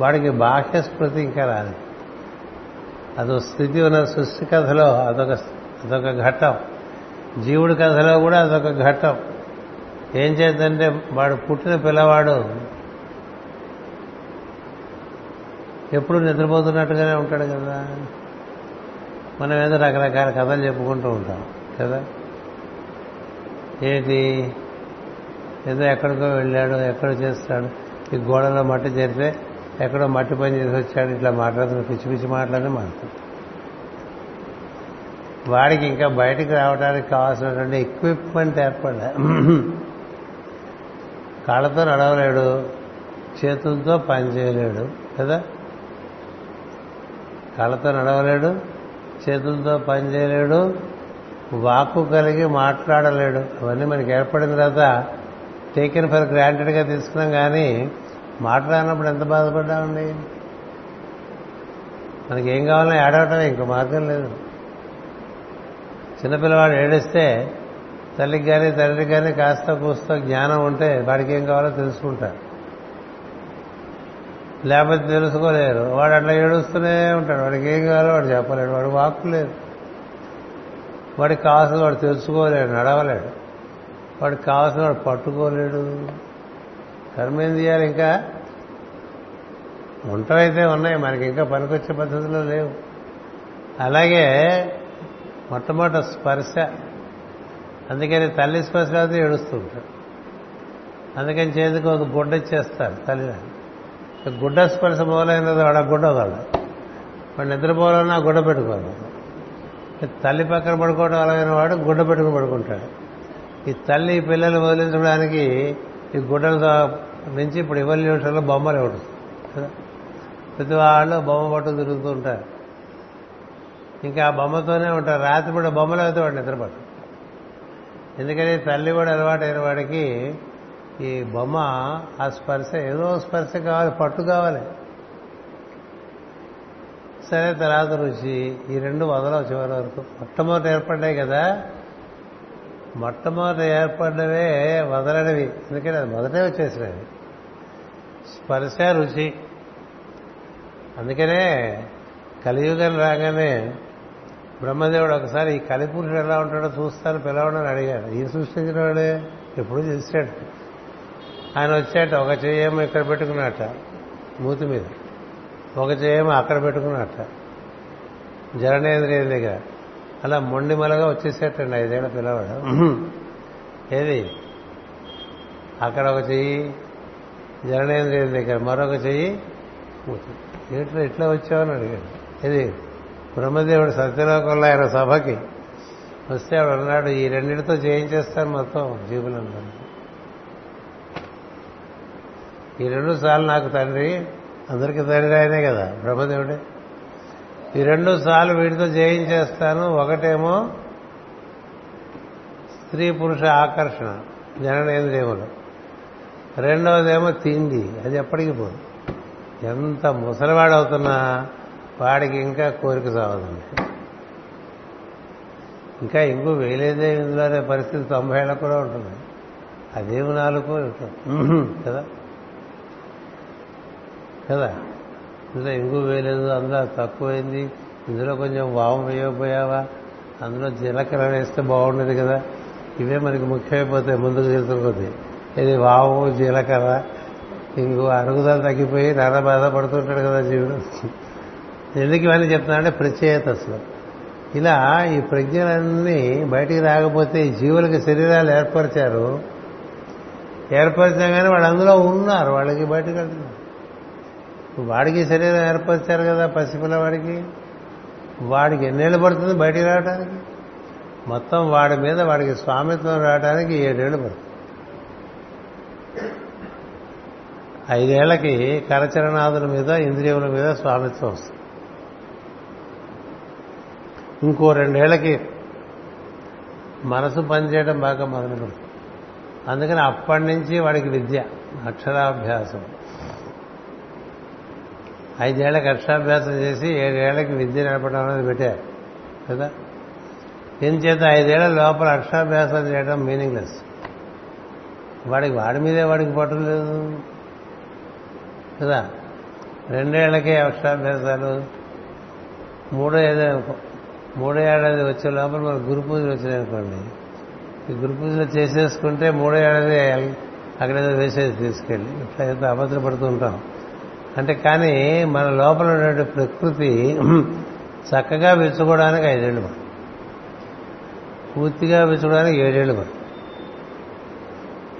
[SPEAKER 1] వాడికి బాహ్య స్మృతి ఇంకా రాదు. అదో స్థితి ఉన్న సృష్టి కథలో అదొక అదొక ఘట్టం. జీవుడి కథలో కూడా అదొక ఘట్టం. ఏం చేద్దంటే వాడు పుట్టిన పిల్లవాడు ఎప్పుడు నిద్రపోతున్నట్టుగానే ఉంటాడు కదా. మనం ఏదో రకరకాల కథలు చెప్పుకుంటూ ఉంటాం కదా. ఏంటి? ఏదో ఎక్కడికో వెళ్ళాడు ఎక్కడ చేస్తాడు. ఈ గోడలో మట్టి చేరితే ఎక్కడో మట్టి పని చేసి వచ్చాడు. ఇట్లా మాట్లాడుతున్న పిచ్చి పిచ్చి మాట్లాడి మాట్లాడుతుంది వాడికి ఇంకా బయటికి రావడానికి కావాల్సినటువంటి ఎక్విప్మెంట్ ఏర్పడలే. కాళ్ళతో నడవలేడు చేతులతో పని చేయలేడు కదా. కళ్ళతో నడవలేడు చేతులతో పని చేయలేడు వాక్కు కలిగి మాట్లాడలేడు. అవన్నీ మనకి ఏర్పడిన తర్వాత టేకెన్ ఫర్ గ్రాంటెడ్గా తీసుకున్నాం కానీ మాట్లాడినప్పుడు ఎంత బాధపడ్డామండి? మనకి ఏం కావాలో ఏడవటం ఇంకో మార్గం లేదు. చిన్నపిల్లవాడు ఏడిస్తే తల్లికి కానీ తండ్రికి కానీ కాస్త కూస్త జ్ఞానం ఉంటే వాడికి ఏం కావాలో తెలుసుకుంటారు. లేకపోతే తెలుసుకోలేరు. వాడు అట్లా ఏడుస్తూనే ఉంటాడు. వాడికి ఏం కావాలో వాడు చెప్పలేడు. వాడు వాక్కు లేదు వాడికి కావాల్సిన వాడు తెలుసుకోలేడు నడవలేడు. వాడికి కావాల్సిన వాడు పట్టుకోలేడు. కర్మ చేయాలి ఇంకా? వంటలైతే ఉన్నాయి. మనకి ఇంకా పనికొచ్చే పద్ధతిలో లేవు. అలాగే మొట్టమొదటి స్పర్శ. అందుకని తల్లి స్పర్శ అయితే ఏడుస్తూ ఉంటాడు. అందుకని చేతికి ఒక బొడ్డ ఇచ్చేస్తారు తల్లిదండ్రులు. గుడ్డ స్పర్శ మొదలైనది వాడు గుడ్డ ఒకళ్ళు వాడు నిద్రపోవాలన్నా గుడ్డ పెట్టుకోవాలి. తల్లి పక్కన పడుకోవడం అలాగైన వాడు గుడ్డ పెట్టుకుని పడుకుంటాడు. ఈ తల్లి పిల్లలు వదిలించడానికి ఈ గుడ్డలతో నుంచి ఇప్పుడు ఇవల్యూషన్లో బొమ్మలు ఇవ్వడం కదా ప్రతి వాళ్ళు బొమ్మ పట్టు తిరుగుతూ ఉంటారు. ఇంకా ఆ బొమ్మతోనే ఉంటారు. రాత్రి కూడా బొమ్మలు అయితే వాడు నిద్రపడు ఎందుకని తల్లి కూడా అలవాటు అయిన వాడికి ఈ బొమ్మ ఆ స్పర్శ ఏదో స్పర్శ కావాలి పట్టు కావాలి. సరే తర్వాత రుచి ఈ రెండు వదలవు చివరి వరకు. మొట్టమొదటి ఏర్పడ్డాయి కదా. మొట్టమొదటి ఏర్పడ్డవే వదలనివి. ఎందుకంటే అది మొదటే వచ్చేసినవి స్పర్శ రుచి అందుకనే కలియుగం రాగానే బ్రహ్మదేవుడు ఒకసారి ఈ కలిపురుషుడు ఎలా ఉంటాడో చూస్తాను పిలవడని అడిగాడు. ఈ సృష్టించిన వాడే ఎప్పుడు చేశాడు. ఆయన వచ్చాట ఒక చెయ్యేమో ఇక్కడ పెట్టుకున్నట్ట మూతి మీద. ఒక చెయ్యేమో అక్కడ పెట్టుకున్నట్ట. జరణేంద్రియం దగ్గర. అలా మొండిమలగా వచ్చేసేటండి ఐదేళ్ళ పిల్లవాడు. ఏది? అక్కడ ఒక చెయ్యి జరణేంద్రియం దగ్గర మరొక చెయ్యి మూతి. ఏంటో ఇట్లా వచ్చావని అడిగాడు. ఇది బ్రహ్మదేవుడు సత్యలోకంలో ఆయన సభకి వస్తే ఆవిడ అన్నాడు ఈ రెండింటితో చేయించేస్తాను మొత్తం జీవులందరూ ఈ రెండు సార్లు నాకు తండ్రి అందరికీ తండ్రి ఆయనే కదా బ్రహ్మదేవుడే. ఈ రెండు సార్లు వీటితో జయించేస్తాను ఒకటేమో స్త్రీ పురుష ఆకర్షణ జననేంద్రియములు. రెండవదేమో తిండి అది ఎప్పటికీ పోదు. ఎంత ముసలివాడవుతున్నా వాడికి ఇంకా కోరిక సాగుతుంది ఇంకా ఇంకో వేయలేదే ఇందులోనే పరిస్థితి తొంభై ఏళ్ళకు కూడా ఉంటుంది. అదేమి నాలుగు కదా? కదా? ఇందులో ఇంగు వేయలేదు అందులో తక్కువైంది. ఇందులో కొంచెం వాము వేయకపోయావా అందులో జీలకర్ర వేస్తే బాగుండేది కదా. ఇవే మనకి ముఖ్యమైపోతాయి ముందుకు వెళ్తున్న ఇది వాము జీలకర్ర ఇంకో అరుగుదల తగ్గిపోయి నానా బాధపడుతుంటాడు కదా జీవుడు. ఎందుకు ఇవన్నీ చెప్తున్నానంటే ప్రత్యేకత అసలు. ఇలా ఈ ప్రజ్ఞలన్నీ బయటికి రాకపోతే ఈ జీవులకి శరీరాలు ఏర్పరిచారు. ఏర్పరిచినా కానీ వాళ్ళు అందులో ఉన్నారు వాళ్ళకి బయటకు వెళ్తున్నారు. వాడికి శరీరం ఏర్పరిచారు కదా పసిపిల్లవాడికి. వాడికి ఎన్నేళ్ళు పడుతుంది బయటికి రావడానికి మొత్తం వాడి మీద వాడికి స్వామిత్వం రావడానికి ఏడేళ్ళు పడుతుంది. ఐదేళ్ళకి కరచరణాదుల మీద ఇంద్రియముల మీద స్వామిత్వం వస్తుంది. ఇంకో రెండేళ్ళకి మనసు పనిచేయడం బాగా మొదలు పెడుతుంది అందుకని అప్పటి నుంచి వాడికి విద్య అక్షరాభ్యాసం. ఐదేళ్ళకు అక్షరాభ్యాసం చేసి ఏడేళ్ళకి విద్య నడపడం అనేది పెట్టారు కదా? ఎందుచేత ఐదేళ్ళ లోపల అక్షరాభ్యాసం చేయడం మీనింగ్లెస్ వాడికి వాడి మీదే వాడికి పట్టు లేదు కదా? రెండేళ్ళకే అక్షరాభ్యాసాలు మూడో ఏదో మూడో ఏడాది వచ్చే లోపల మన గురు పూజలు వచ్చినాయనుకోండి ఈ గురు పూజలు చేసేసుకుంటే మూడో ఏడాది అక్కడేదో వేసేది తీసుకెళ్ళి ఇట్లా ఏదో అభద్రపడుతూ ఉంటాం. అంటే కానీ మన లోపల ఉన్నటువంటి ప్రకృతి చక్కగా విచ్చుకోవడానికి ఐదేళ్ళు మనం పూర్తిగా విచ్చుకోవడానికి ఏడేళ్ళు మనం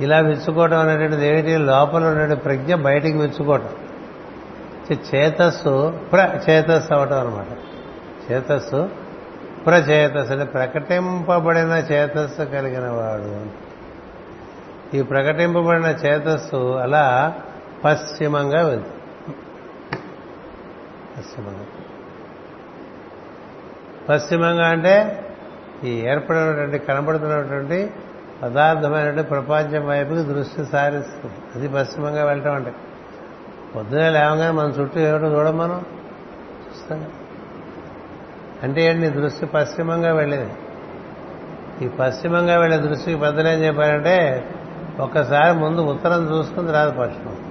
[SPEAKER 1] ఇలా విచ్చుకోవడం అనేటువంటిది ఏమిటి? లోపల ఉన్నటువంటి ప్రజ్ఞ బయటికి విచ్చుకోవటం చేతస్సు ప్ర చేతస్సు అవటం అనమాట చేతస్సు ప్రచేతస్సు అంటే ప్రకటింపబడిన చేతస్సు కలిగిన వాడు. ఈ ప్రకటింపబడిన చేతస్సు అలా పశ్చిమంగా వెళ్తుంది. పశ్చిమంగా. పశ్చిమంగా అంటే ఈ ఏర్పడినటువంటి కనబడుతున్నటువంటి పదార్థమైనటువంటి ప్రపంచం వైపుకి దృష్టి సారిస్తుంది. అది పశ్చిమంగా వెళ్ళటం అంటే. పొద్దున లేవగానే మన చుట్టూ ఏమిటో చూడం మనం? చూస్తాం. అంటే ఏంటి? దృష్టి పశ్చిమంగా వెళ్ళేది. ఈ పశ్చిమంగా వెళ్ళే దృష్టికి పెద్దలేం చెప్పారంటే ఒక్కసారి ముందు ఉత్తరం చూసుకుని రాదు పశ్చిమం.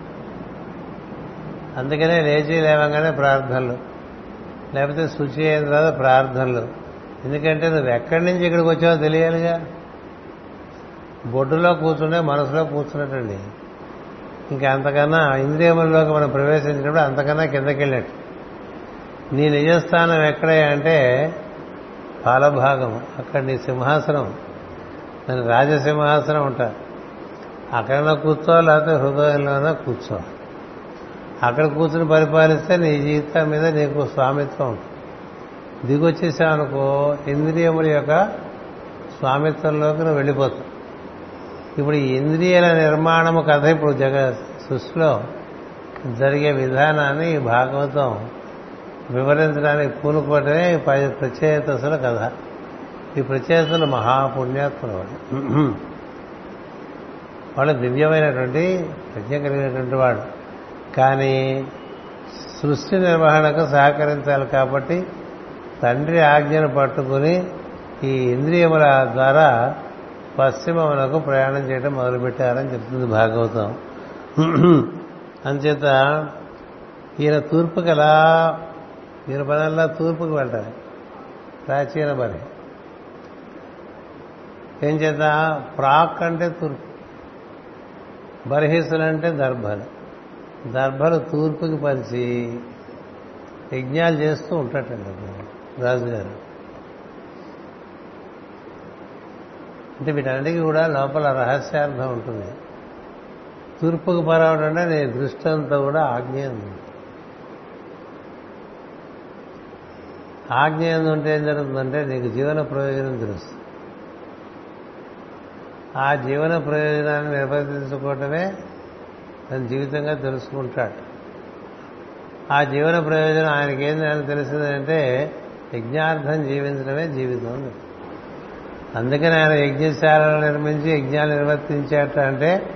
[SPEAKER 1] అందుకనే లేచి లేవగానే ప్రార్థనలు. లేకపోతే శుచి అయిన తర్వాత ప్రార్థనలు. ఎందుకంటే నువ్వు ఎక్కడి నుంచి ఇక్కడికి వచ్చావో తెలియాలిగా. బొడ్డులో కూర్చుంటే మనసులో కూర్చున్నట్టండి. ఇంకా అంతకన్నా ఇంద్రియముల్లోకి మనం ప్రవేశించినప్పుడు అంతకన్నా కిందకి వెళ్ళినట్టు నీ నిజస్థానం ఎక్కడే అంటే పాలభాగం అక్కడ నీ సింహాసనం. దాని రాజసింహాసనం ఉంటారు అక్కడ కూర్చో లేకపోతే హృదయంలోనో కూర్చోవాలి అక్కడ కూర్చుని పరిపాలిస్తే నీ జీవితం మీద నీకు స్వామిత్వం ఉంటుంది. దిగొచ్చేసావనుకో ఇంద్రియముల యొక్క స్వామిత్వంలోకి నువ్వు వెళ్ళిపోతావు. ఇప్పుడు ఈ ఇంద్రియాల నిర్మాణము కథ ఇప్పుడు జగ సృష్టిలో జరిగే విధానాన్ని ఈ భాగవతం వివరించడానికి పూనుకోవటమే ఈ ప- ప్రచేతసుల కథ. ఈ ప్రచేతసులు మహాపుణ్యాత్ములు వాళ్ళు. వాళ్ళు దివ్యమైనటువంటి ప్రజ్ఞ కలిగినటువంటి వాడు కానీ సృష్టి నిర్వహణకు సహకరించాలి కాబట్టి తండ్రి ఆజ్ఞను పట్టుకుని ఈ ఇంద్రియముల ద్వారా పశ్చిమమునకు ప్రయాణం చేయడం మొదలుపెట్టారని చెప్తుంది భాగవతం. అంచేత ఈయన తూర్పుకి ఎలా ఈయన పనల్లా తూర్పుకి వెళ్తారు. ప్రాచీన బలి ఏం చేత ప్రాక్ అంటే తూర్పు. బర్హిసులు అంటే దర్భలు దర్భలు తూర్పుకి పరిచి యజ్ఞాలు చేస్తూ ఉంటాటండి రాజుగారు. అంటే వీటన్నిటికీ కూడా లోపల రహస్యార్థం ఉంటుంది. తూర్పుకు పరవడం నీ దృష్టి అంతా కూడా ఆజ్ఞ ఆజ్ఞ ఉంటే ఏం జరుగుతుందంటే నీకు జీవన ప్రయోజనం తెలుస్తుంది. ఆ జీవన ప్రయోజనాన్ని నిర్వర్తించుకోవటమే తన జీవితంగా తెలుసుకుంటాడు. ఆ జీవన ప్రయోజనం ఆయనకి ఏందని తెలిసిందంటే యజ్ఞార్థం జీవించడమే జీవితం అందుకని ఆయన యజ్ఞశాలను నిర్మించి యజ్ఞాలు నిర్వర్తించాట అంటే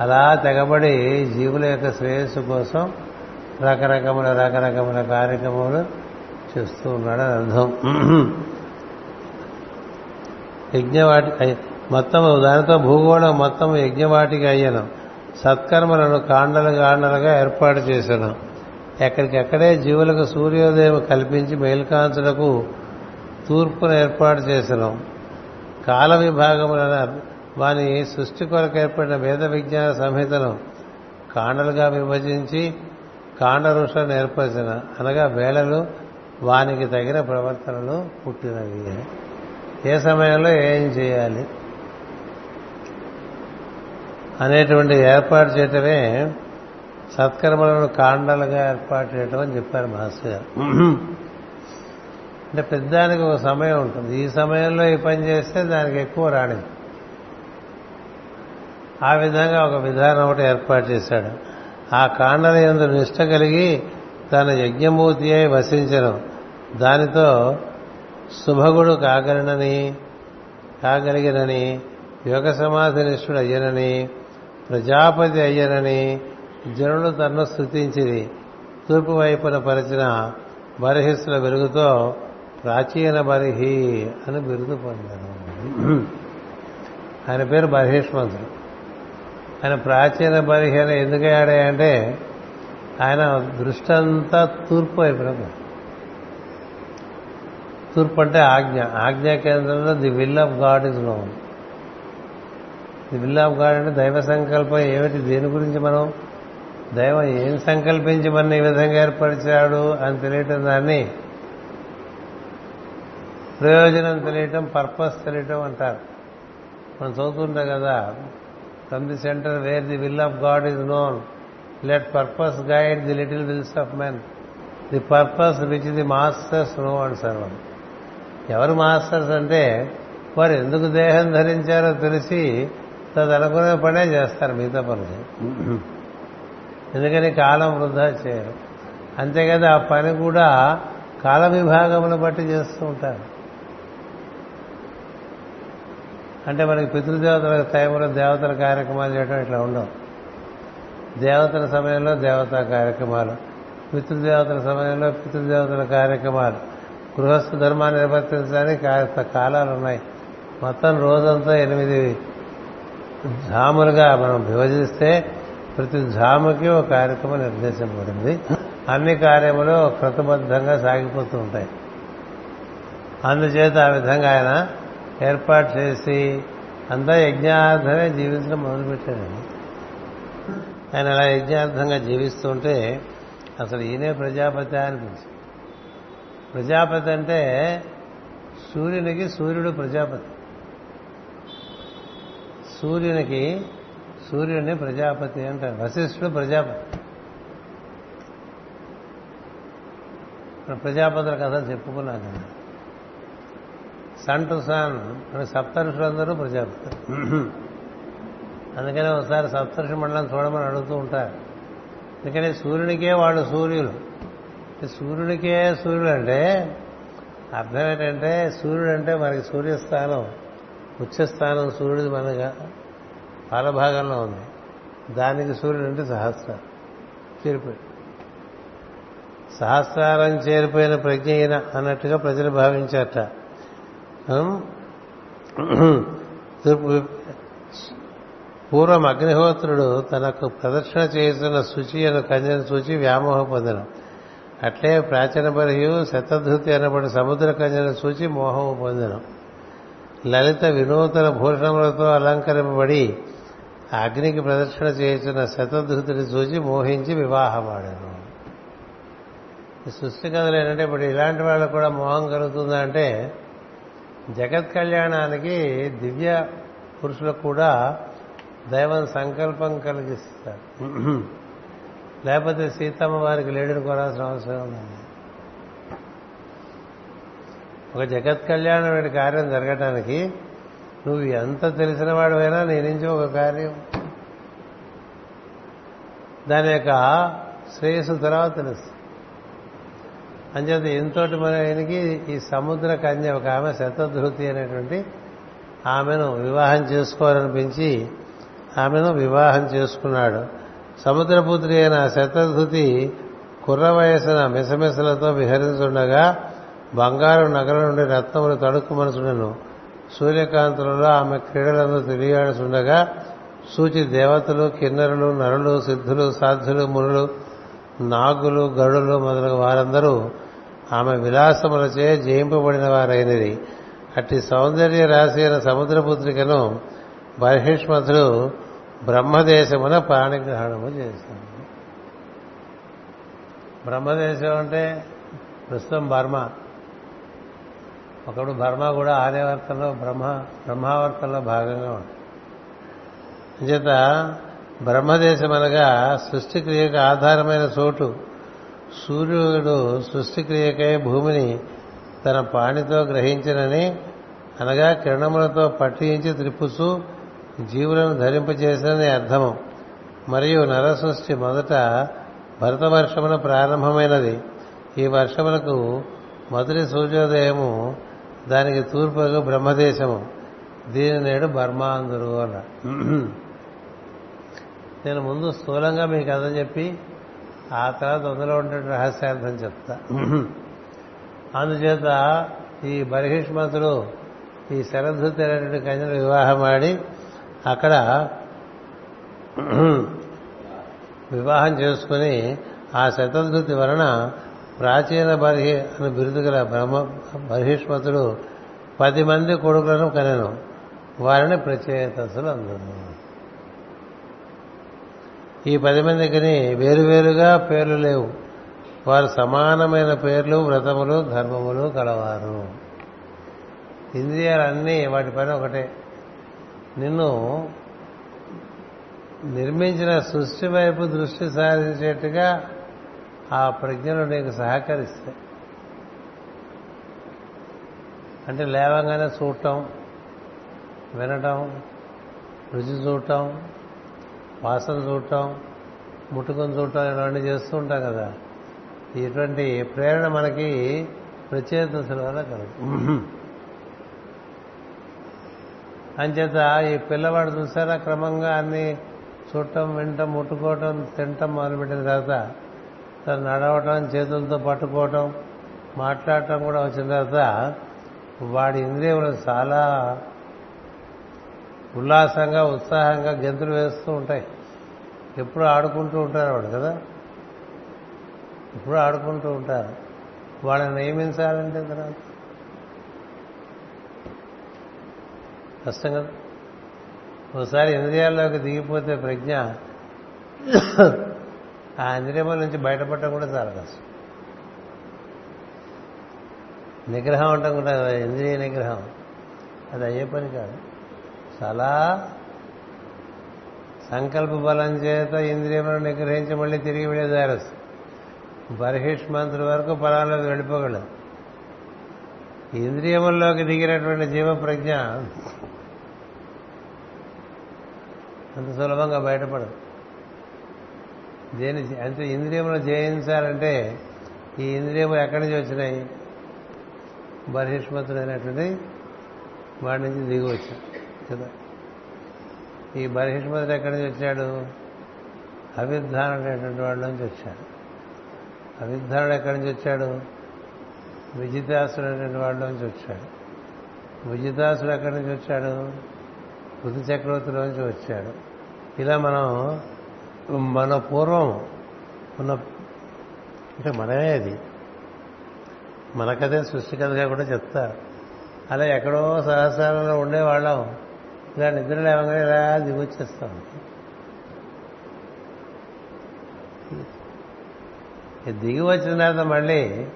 [SPEAKER 1] అలా తెగబడి జీవుల యొక్క శ్రేయస్సు కోసం రకరకముల రకరకముల కార్యక్రమాలు చేస్తూ ఉన్నాడు అర్థం. యజ్ఞవాటి మొత్తం దానితో భూగోళం మొత్తం యజ్ఞవాటికి అయ్యను. సత్కర్మలను కాండలు కాండలుగా ఏర్పాటు చేశాను. ఎక్కడికెక్కడే జీవులకు సూర్యోదయం కల్పించి మేల్కాంతులకు తూర్పును ఏర్పాటు చేశాను. కాల విభాగములను వాని సృష్టి కొరకు ఏర్పడిన వేద విజ్ఞాన సంహితను కాండలుగా విభజించి కాండ ఋషులను ఏర్పరిచిన. అనగా వేళలు వానికి తగిన ప్రవర్తనలు పుట్టినవి. ఏ సమయంలో ఏం చేయాలి? అనేటువంటి ఏర్పాటు చేయటమే సత్కర్మలను కాండలుగా ఏర్పాటు చేయటం అని చెప్పారు మాస్టర్ గారు అంటే పెద్దానికి ఒక సమయం ఉంటుంది. ఈ సమయంలో ఈ పని చేస్తే దానికి ఎక్కువ రాణి ఆ విధంగా ఒక విధానం ఒకటి ఏర్పాటు చేశాడు. ఆ కాండల ఎందు నిష్ట కలిగి తన యజ్ఞమూర్తి అయి వసించను. దానితో శుభగుడు కాగలనని కాగలిగినని యోగ సమాధి నిష్ఠుడు అయ్యనని ప్రజాపతి అయ్యనని జనులు తన్ను స్థుతించిది తూర్పు వైపున పరిచిన బర్హిస్సుల వెలుగుతో ప్రాచీన బర్హి అని బిరుదు పొందారు. ఆయన పేరు బర్హిష్మంతుడు ఆయన ప్రాచీన బర్హి అని ఎందుకు ఆయన దృష్టంతా తూర్పు వైపున తూర్పు అంటే ఆజ్ఞ. ఆజ్ఞా కేంద్రంలో the will of God is known. The will of God అంటే దైవ సంకల్పం ఏమిటి? దేని గురించి మనం దైవం ఏం సంకల్పించి మన ఈ విధంగా ఏర్పరిచాడు అని తెలియటం దాన్ని ప్రయోజనం తెలియటం పర్పస్ తెలియటం అంటారు. మనం చదువుతుంటాం కదా from the centre where the will of God is known let purpose guide the little wills of men the purpose which the masters know and సర్వం ఎవరు మాస్టర్స్ అంటే వారు ఎందుకు దేహం ధరించారో తెలిసి తదనుకునే పనే చేస్తారు మిగతా పనులు. ఎందుకని కాలం వృధా చేయరు. అంతేకాదు ఆ పని కూడా కాల విభాగమును బట్టి చేస్తూ ఉంటారు. అంటే మనకి పితృదేవతల టైంలో దేవతల కార్యక్రమాలు చేయడం ఇట్లా ఉండవు. దేవతల సమయంలో దేవతా కార్యక్రమాలు పితృదేవతల సమయంలో పితృదేవతల కార్యక్రమాలు గృహస్థ ధర్మాన్ని నిర్వర్తించడానికి కాస్త కాలాలు ఉన్నాయి మొత్తం రోజంతా ఎనిమిది ధాములుగా మనం విభజిస్తే ప్రతి ధాముకి ఒక కార్యక్రమం నిర్దేశించబడింది అన్ని కార్యములు క్రతబద్ధంగా సాగిపోతూ ఉంటాయి. అందుచేత ఆ విధంగా ఆయన ఏర్పాటు చేసి అంతా యజ్ఞార్థమే జీవించడం మొదలుపెట్టాడండి ఆయన అలా యజ్ఞార్థంగా జీవిస్తుంటే అసలు ఈయనే ప్రజాపతి అనిపించింది. ప్రజాపతి అంటే సూర్యునికి సూర్యుడు ప్రజాపతి. సూర్యునికి సూర్యుడిని ప్రజాపతి అంటారు. వశిష్ఠుడు ప్రజాపతి. ప్రజాపతుల కథ చెప్పుకున్నా కదా సన్ టు సన్ సప్తరుషులందరూ ప్రజాపతి. అందుకనే ఒకసారి సప్తర్షి మండలం చూడమని అడుగుతూ ఉంటారు. ఎందుకంటే సూర్యునికే వాళ్ళు సూర్యులు. సూర్యుడికే సూర్యుడు అంటే అర్థం ఏంటంటే సూర్యుడు అంటే మనకి సూర్యస్థానం. ఉచ్చస్థానం సూర్యుడిది మనగా పాలభాగంలో ఉంది. దానికి సూర్యుడు అంటే సహస్రం. చేరిపోయాడు. సహస్రారం చేరిపోయిన ప్రజ్ఞ అన్నట్టుగా ప్రజలు భావించారట. పూర్వం అగ్నిహోత్రుడు తనకు ప్రదక్షిణ చేస్తున్న శుచి అను కన్యను చూచి వ్యామోహ పొందను అట్లే ప్రాచీన బరియు శతధృతి అనబడి సముద్ర కన్యను చూచి మోహం పొందడం. లలిత వినూతన భూషణములతో అలంకరింపబడి అగ్నికి ప్రదక్షిణ చేస్తున్న శతధృతిని చూచి మోహించి వివాహమాడాను. సృష్టి కథలు ఏంటంటే ఇప్పుడు ఇలాంటి వాళ్ళకు కూడా మోహం కలుగుతుందంటే జగత్ కళ్యాణానికి దివ్య పురుషులకు కూడా దైవం సంకల్పం కలిగిస్తారు. లేకపోతే సీతమ్మ వారికి లేడిని కొనాల్సిన అవసరం ఉందండి ఒక జగత్ కళ్యాణం వంటి కార్యం జరగటానికి నువ్వు ఎంత తెలిసిన వాడివైనా నీ నుంచి ఒక కార్యం. దాని యొక్క శ్రేయస్సు తర్వాత తెలుస్తుంది. అంచేత ఇంతటి మన ఆయనకి ఈ సముద్ర కన్య ఒక ఆమె శతధృతి అనేటువంటి ఆమెను వివాహం చేసుకోవాలనిపించి ఆమెను వివాహం చేసుకున్నాడు. సముద్రపుత్రి అయిన శతధృతి కుర్ర వయసున మిసమిసలతో విహరించుండగా బంగారం నగరం నుండి రత్నములు తడుక్కు మనసులను సూర్యకాంతులలో ఆమె క్రీడలందు తెలియాడుచుండగా సూచి దేవతలు కిన్నరులు నరులు సిద్ధులు సాధ్యులు మునులు నాగులు గరుడులు మొదలగు వారందరూ ఆమె విలాసములచే జయింపబడిన వారైనది. అట్టి సౌందర్య రాశి అయిన సముద్రపుత్రికను బర్హిష్మతులు బ్రహ్మదేశమున ప్రాణిగ్రహణము చేశారు. బ్రహ్మదేశం అంటే ప్రస్తుతం బర్మా. ఒకడు బర్మ కూడా ఆర్యవర్తంలో బ్రహ్మ బ్రహ్మావర్తంలో భాగంగా ఉంటాడు. అంచేత బ్రహ్మదేశం అనగా సృష్టిక్రియకు ఆధారమైన చోటు సూర్యుడు సృష్టిక్రియకై భూమిని తన పాణితో గ్రహించినని అనగా కిరణములతో పట్టించి త్రిపుసు జీవులను ధరింపజేసినని అర్థము. మరియు నరసృష్టి మొదట భరత వర్షమున ప్రారంభమైనది. ఈ వర్షములకు మొదటి సూర్యోదయము దానికి తూర్పుగా బ్రహ్మదేశము. దీని నేడు బర్మాంధురు అన్న. నేను ముందు స్థూలంగా మీకు కథ చెప్పి ఆ తర్వాత అందులో ఉండే రహస్యార్థం చెప్తా. అందుచేత ఈ బర్హిష్మతులు ఈ శరధృతి అనేటువంటి కన్యను వివాహం ఆడి అక్కడ వివాహం చేసుకుని ఆ శతధృతి వలన ప్రాచీన బర్హి అని బిరుదు గల బ్రహ్మ బర్హిష్మతుడు పది మంది కొడుకులను కనెను. వారిని ప్రత్యేకతలు అందరు ఈ పది మందికి వేరువేరుగా పేర్లు లేవు. వారు సమానమైన పేర్లు వ్రతములు ధర్మములు కలవారు ఇంద్రియాలన్నీ వాటి పని ఒకటే. నిన్ను నిర్మించిన సృష్టి వైపు దృష్టి సారించేట్టుగా ఆ ప్రజ్ఞలు నీకు సహకరిస్తాయి అంటే లేవంగానే చూడటం వినటం రుచి చూడటం వాసన చూడటం ముట్టుకొని చూడటం ఇలాంటివి చేస్తూ ఉంటాం కదా. ఇటువంటి ప్రేరణ మనకి ప్రచేతసుల వల్ల కలుగుతుంది అంచేత ఈ పిల్లవాడు చూసారా క్రమంగా అన్ని చూడటం వినటం ముట్టుకోవటం తినటం మొదలుపెట్టిన తర్వాత నడవటం చేతులతో పట్టుకోవటం మాట్లాడటం కూడా వచ్చిన తర్వాత వాడి ఇంద్రియములు చాలా ఉల్లాసంగా ఉత్సాహంగా గెంతులు వేస్తూ ఉంటాయి. ఎప్పుడు ఆడుకుంటూ ఉంటారు వాడు కదా? ఎప్పుడు ఆడుకుంటూ ఉంటారు. వాళ్ళని నియమించాలంటే తర్వాత కష్టం కదా? ఒకసారి ఇంద్రియాల్లోకి దిగిపోతే ప్రజ్ఞ ఆ ఇంద్రియముల నుంచి బయటపడటం కూడా చాలా కష్టం. నిగ్రహం అంటాం కూడా ఇంద్రియ నిగ్రహం. అది అయ్యే పని కాదు. చాలా సంకల్ప బలం చేత ఇంద్రియములను నిగ్రహించి మళ్ళీ తిరిగి వెళ్ళే దారస్ బర్హిష్మంతుల వరకు పొలాల్లోకి వెళ్ళిపోగలదు. ఇంద్రియముల్లోకి దిగినటువంటి జీవ ప్రజ్ఞ అంత సులభంగా బయటపడదు. దేని అంటే ఇంద్రియములు జయించాలంటే ఈ ఇంద్రియములు ఎక్కడి నుంచి వచ్చినాయి? బర్హిష్మతుడైనటువంటి వాడి నుంచి దిగి వచ్చాడు కదా? ఈ బహిష్మతుడు ఎక్కడి నుంచి వచ్చాడు? అవిధానుడైనటువంటి వాడి నుంచి వచ్చాడు. అవిధానుడు ఎక్కడి నుంచి వచ్చాడు? విజితాసుడైనటువంటి వాడి నుంచి వచ్చాడు. విజితాసుడు ఎక్కడి నుంచి వచ్చాడు? బుద్ధి చక్రవర్తిలోంచి వచ్చాడు. ఇలా మనం మన పూర్వం ఉన్న అంటే మనమే అది. మన కథే సృష్టి కథగా కూడా చెప్తారు అలా ఎక్కడో సహస్రాలలో ఉండేవాళ్ళం. ఇలా నిద్ర లేవగానే ఇలా దిగొచ్చేస్తాం. దిగి వచ్చిన తర్వాత మళ్ళీ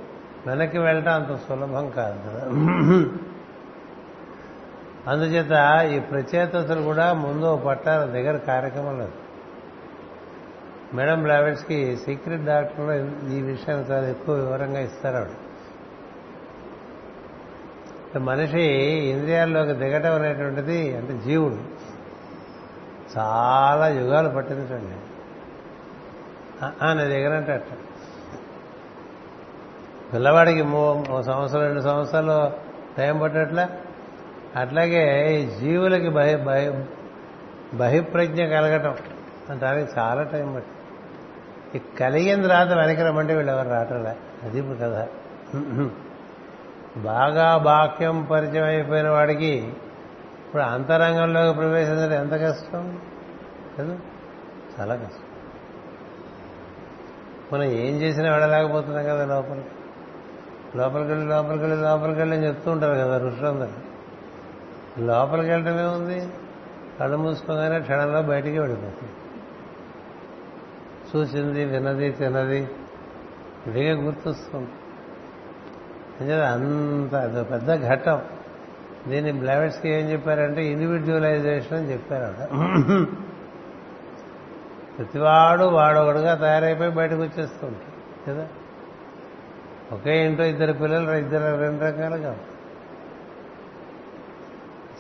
[SPEAKER 1] వెనక్కి వెళ్ళటం అంత సులభం కాదు కదా. అందుచేత ఈ ప్రచేతసులు కూడా ముందు పట్టాల దగ్గర కార్యక్రమం లేదు. మేడం బ్లావెట్స్కి సీక్రెట్ డాక్టర్లో ఈ విషయాన్ని చాలా ఎక్కువ వివరంగా ఇస్తారు ఆవిడ. మనిషి ఇంద్రియాల్లోకి దిగటం అనేటువంటిది అంటే జీవుడు. చాలా యుగాలు పట్టించండి నేను దిగనంటే అట్ట. పిల్లవాడికి మూ సంవత్సరం రెండు సంవత్సరాలు టైం పట్టట్లా? అట్లాగే ఈ జీవులకి బహి బహి బహిప్రజ్ఞ కలగటం. దానికి చాలా టైం పట్టింది. కలిగిన తర్వాత వెనక్కి రమ్మంటే వీళ్ళు ఎవరు రావట్లే అది ఇప్పుడు కదా బాగా బాక్యం పరిచయం అయిపోయిన వాడికి ఇప్పుడు అంతరంగంలోకి ప్రవేశించడం ఎంత కష్టం? కదా? చాలా కష్టం. మనం ఏం చేసినా వెళ్ళలేకపోతున్నాం కదా లోపలికి. లోపలికి వెళ్ళి లోపలికి వెళ్ళి లోపలికి వెళ్ళి అని చెప్తూ ఉంటారు కదా ఋషులందరూ. లోపలికి వెళ్ళటమే ఉంది కళ్ళు మూసుకోగానే క్షణంలో బయటికి వెళ్ళిపోతుంది చూసింది విన్నది తిన్నది. ఇదిగే గుర్తొస్తుంది. అంత అది పెద్ద ఘట్టం. దీన్ని బ్లావెట్స్కి ఏం చెప్పారంటే ఇండివిజువలైజేషన్ అని చెప్పారు ప్రతివాడు వాడొకడుగా తయారైపోయి బయటకు వచ్చేస్తుంటాడు. కదా? ఒకే ఇంట్లో ఇద్దరు పిల్లలు ఇద్దరు రెండు రకాలుగా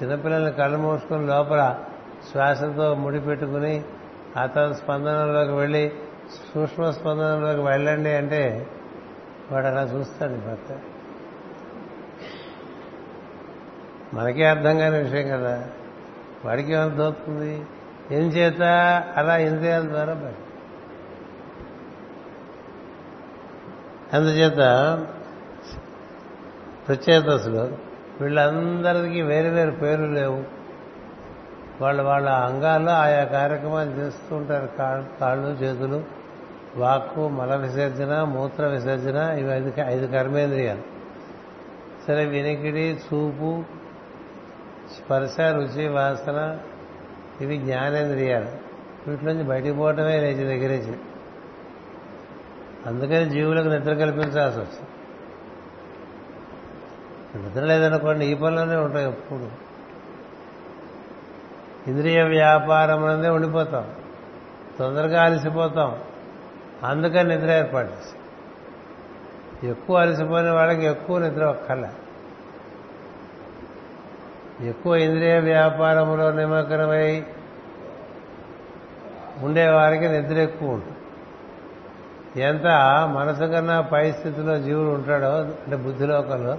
[SPEAKER 1] చిన్నపిల్లల్ని కళ్ళు మూసుకొని లోపల శ్వాసతో ముడిపెట్టుకుని ఆ తర్వాత స్పందనలోకి వెళ్ళి సూక్ష్మ స్పందనలోకి వెళ్ళండి అంటే వాడు అలా చూస్తాడు భర్త. మనకే అర్థం కాని విషయం కదా. వాడికి ఏమైనా దోపుతుంది? ఏం చేత అలా ఇంద్రియాల ద్వారా బయట. అందుచేత ప్రచేతసులు వీళ్ళందరికీ వేరు వేరు పేర్లు లేవు. వాళ్ళ వాళ్ళ అంగాల్లో ఆయా కార్యక్రమాలు చేస్తూ ఉంటారు కాళ్ళు చేతులు వాక్కు మల విసర్జన మూత్ర విసర్జన ఇవి ఐదు ఐదు కర్మేంద్రియాలు. సరే వినికిడి చూపు స్పర్శ రుచి వాసన ఇవి జ్ఞానేంద్రియాలు. వీటిలోంచి బయటికి పోవటమే లేచి దగ్గరించి అందుకని జీవులకు నిద్ర కల్పించాల్సి వస్తుంది. నిద్ర లేదనుకోండి ఈ పనిలోనే ఉంటాయి ఎప్పుడు. ఇంద్రియ వ్యాపారం అనేది ఉండిపోతాం. తొందరగా అలసిపోతాం. అందుకని నిద్ర ఏర్పాటు చేస్తాం. ఎక్కువ అలసిపోయిన వాళ్ళకి ఎక్కువ నిద్ర ఒక్కల ఎక్కువ ఇంద్రియ వ్యాపారంలో నిమగ్నమై ఉండేవారికి నిద్ర ఎక్కువ ఉంటుంది. ఎంత మనసు కన్నా పై స్థితిలో జీవుడు ఉంటాడో అంటే బుద్ధిలోకంలో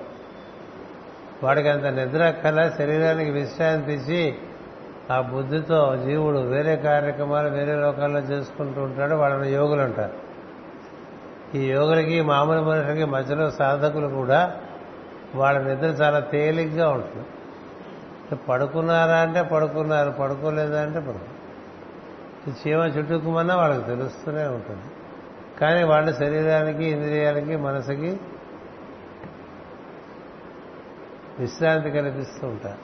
[SPEAKER 1] వాడికి అంత నిద్ర కల శరీరానికి విశ్రాంతి ఇచ్చి ఆ బుద్ధితో జీవుడు వేరే కార్యక్రమాలు వేరే లోకాల్లో చేసుకుంటూ ఉంటాడు వాళ్ళని యోగులు అంటారు. ఈ యోగులకి మామూలు మనుషులకి మధ్యలో సాధకులు కూడా వాళ్ళ నిద్ర చాలా తేలిగ్గా ఉంటుంది. పడుకున్నారా అంటే పడుకున్నారు పడుకోలేదా అంటే పడుకో చీమ చుట్టుకుమన్నా వాళ్ళకి తెలుస్తూనే ఉంటుంది. కానీ వాళ్ళ శరీరానికి ఇంద్రియాలకి మనసుకి విశ్రాంతి కల్పిస్తూ ఉంటారు.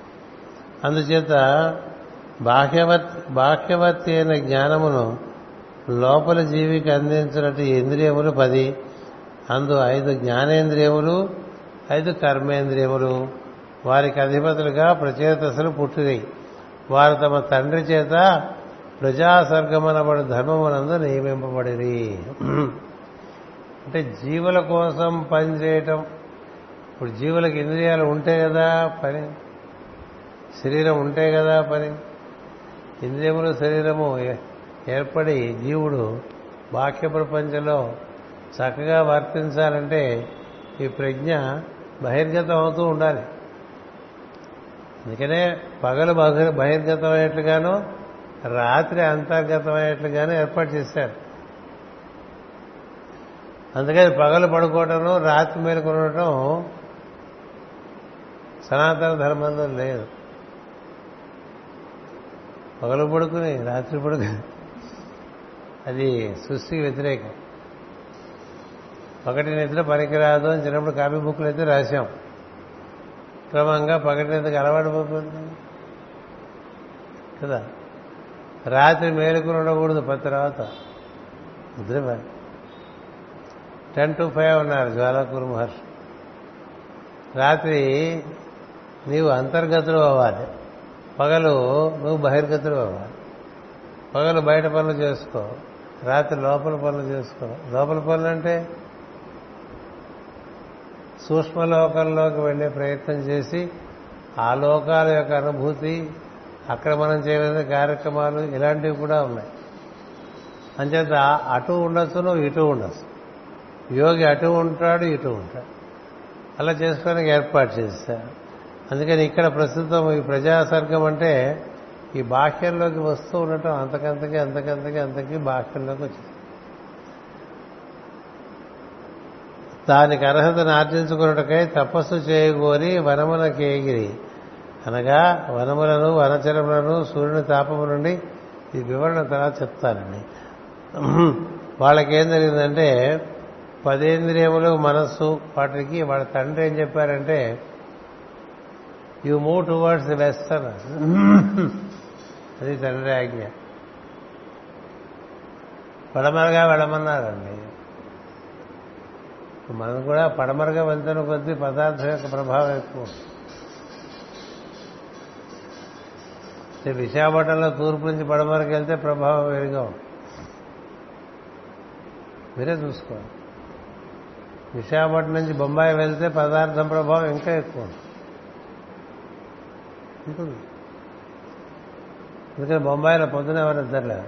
[SPEAKER 1] అందుచేత బాహ్యవత్ బాహ్యవత్తి అయిన జ్ఞానమును లోపల జీవికి అందించినట్టు ఇంద్రియములు పది. అందు ఐదు జ్ఞానేంద్రియములు ఐదు కర్మేంద్రియములు. వారికి అధిపతులుగా ప్రచేతసులు పుట్టినవి వారు తమ తండ్రి చేత ప్రజాసర్గమనబడి ధర్మమునందు నియమింపబడిరి. అంటే జీవుల కోసం పనిచేయటం ఇప్పుడు జీవులకు ఇంద్రియాలు ఉంటే కదా పని. శరీరం ఉంటే కదా పని. ఇంద్రియములు శరీరము ఏర్పడి జీవుడు బాహ్య ప్రపంచంలో చక్కగా వర్తించాలంటే ఈ ప్రజ్ఞ బహిర్గతం అవుతూ ఉండాలి. అందుకనే పగలు బహిర్ రాత్రి అంతర్గతమయ్యేట్లుగాను ఏర్పాటు చేశారు. అందుకని పగలు పడుకోవటం రాత్రి మేలుకొనటం సనాతన ధర్మంలో లేదు. పగలు పడుకుని రాత్రి పడుకుని. అది సృష్టికి వ్యతిరేకం. పగటి నిద్ర పనికిరాదు అని చిన్నప్పుడు కాపీ బుక్లు అయితే రాశాం. క్రమంగా పగటి నిద్రకు అలవాటు పోతుంది. కదా? రాత్రి మేలుకుని ఉండకూడదు పది తర్వాత. నిద్ర టెన్ టు ఫైవ్ ఉన్నారు జ్వాలకూరు మహర్షి. రాత్రి నీవు అంతర్గతులు అవ్వాలి. పగలు నువ్వు బహిర్గతుడు అవ్వాలి పగలు బయట పనులు చేసుకో. రాత్రి లోపల పనులు చేసుకో. లోపల పనులు అంటే సూక్ష్మలోకంలోకి వెళ్ళే ప్రయత్నం చేసి ఆ లోకాల యొక్క అనుభూతి అక్కడ మనం చేయలేని కార్యక్రమాలు ఇలాంటివి కూడా ఉన్నాయి. అంచేత అటు ఉండొచ్చు నువ్వు ఇటు ఉండొచ్చు. యోగి అటు ఉంటాడు ఇటు ఉంటాడు. అలా చేసుకోవడానికి ఏర్పాటు చేశారు. అందుకని ఇక్కడ ప్రస్తుతం ఈ ప్రజాసర్గం అంటే ఈ బాహ్యంలోకి వస్తూ ఉండటం అంతకంతకి అంతకంతకి అంతకి బాహ్యంలోకి వచ్చింది. దానికి అర్హతను ఆర్జించుకున్నటకై తపస్సు చేయగోరి వనములకేగిరి అనగా వనములను వనచరములను సూర్యుని తాపము నుండి ఈ వివరణ తర్వాత చెప్తానండి. వాళ్ళకేం జరిగిందంటే పదేంద్రియములు మనస్సు వాటికి వాళ్ళ తండ్రి ఏం చెప్పారంటే you move towards the western అది తండ్రి ఆజ్ఞ. పడమరగా వెళ్ళమన్నారండి. మనం కూడా పడమరగా వెళ్తున్న కొద్దీ పదార్థం యొక్క ప్రభావం ఎక్కువ. విశాఖపట్నంలో తూర్పు నుంచి పడమరకు వెళ్తే ప్రభావం వేరుగా ఉంటుంది. మీరే చూసుకోండి విశాఖపట్నం నుంచి బొంబాయి వెళ్తే పదార్థం ప్రభావం ఇంకా ఎక్కువ ఉంటుంది. అందుకని బొంబాయిలో పొద్దున ఎవరు నిద్రలేరు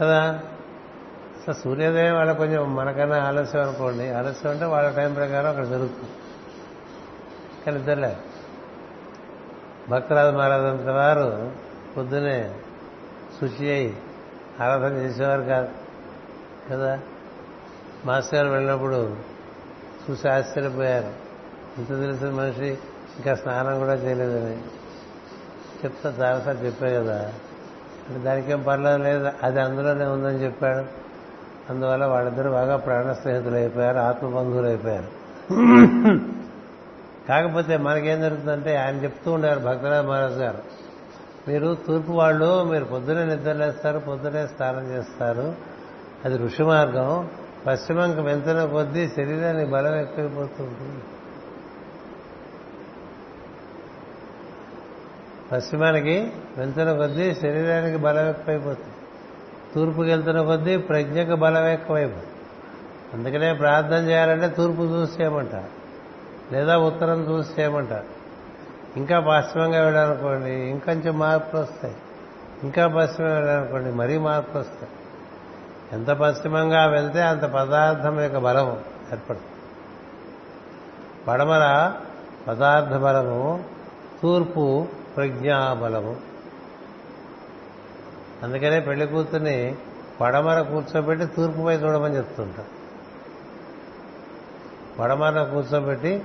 [SPEAKER 1] కదా? అసలు సూర్యోదయం వాళ్ళ కొంచెం మనకన్నా ఆలస్యం అనుకోండి. ఆలస్యం అంటే వాళ్ళ టైం ప్రకారం అక్కడ జరుగుతుంది. కానీ నిద్రలేరు భక్తరాజు మహారాజంత వారు పొద్దునే శుచి అయి ఆరాధన చేసేవారు కాదు. కదా? మాస్టర్ గారు వెళ్ళినప్పుడు చూసి ఆశ్చర్యపోయారు. ఇంత తెలిసిన మనిషి ఇంకా స్నానం కూడా చేయలేదని చెప్తా చాలాసార్లు చెప్పే కదా. అంటే దానికేం పర్లేదు లేదు అది అందులోనే ఉందని చెప్పాడు. అందువల్ల వాళ్ళిద్దరూ బాగా ప్రాణ స్నేహితులు అయిపోయారు ఆత్మబంధువులు అయిపోయారు. కాకపోతే మనకేం జరుగుతుందంటే ఆయన చెప్తూ ఉండారు భక్తరాజ మహారాజ్ గారు. మీరు తూర్పు వాళ్ళు మీరు పొద్దునే నిద్రలేస్తారు పొద్దునే స్నానం చేస్తారు. అది ఋషి మార్గం. పశ్చిమంకి వెళ్తున్న కొద్దీ శరీరానికి బలం ఎక్కువైపోతుంటుంది పశ్చిమానికి వెళ్తున్న కొద్దీ శరీరానికి బలం ఎక్కువైపోతుంది. తూర్పుకి వెళ్తున్న కొద్దీ ప్రజ్ఞకు బలం ఎక్కువైపోతుంది. అందుకనే ప్రార్థన చేయాలంటే తూర్పు చూసి చేయమంటారు. లేదా ఉత్తరం చూసి చేయమంటారు. ఇంకా పశ్చిమంగా వెళ్ళాలనుకోండి ఇంకొంచెం మార్పులు వస్తాయి. ఇంకా పశ్చిమంగా వెళ్ళాలనుకోండి మరీ మార్పు వస్తాయి. ఎంత పశ్చిమంగా వెళ్తే అంత పదార్థం యొక్క బలం ఏర్పడుతుంది. పడమర పదార్థ బలము తూర్పు ప్రజ్ఞాబలము. అందుకనే పెళ్ళి కూతుర్ని పడమర కూర్చోబెట్టి తూర్పుపై చూడమని చెప్తుంటా. పడమర కూర్చోబెట్టి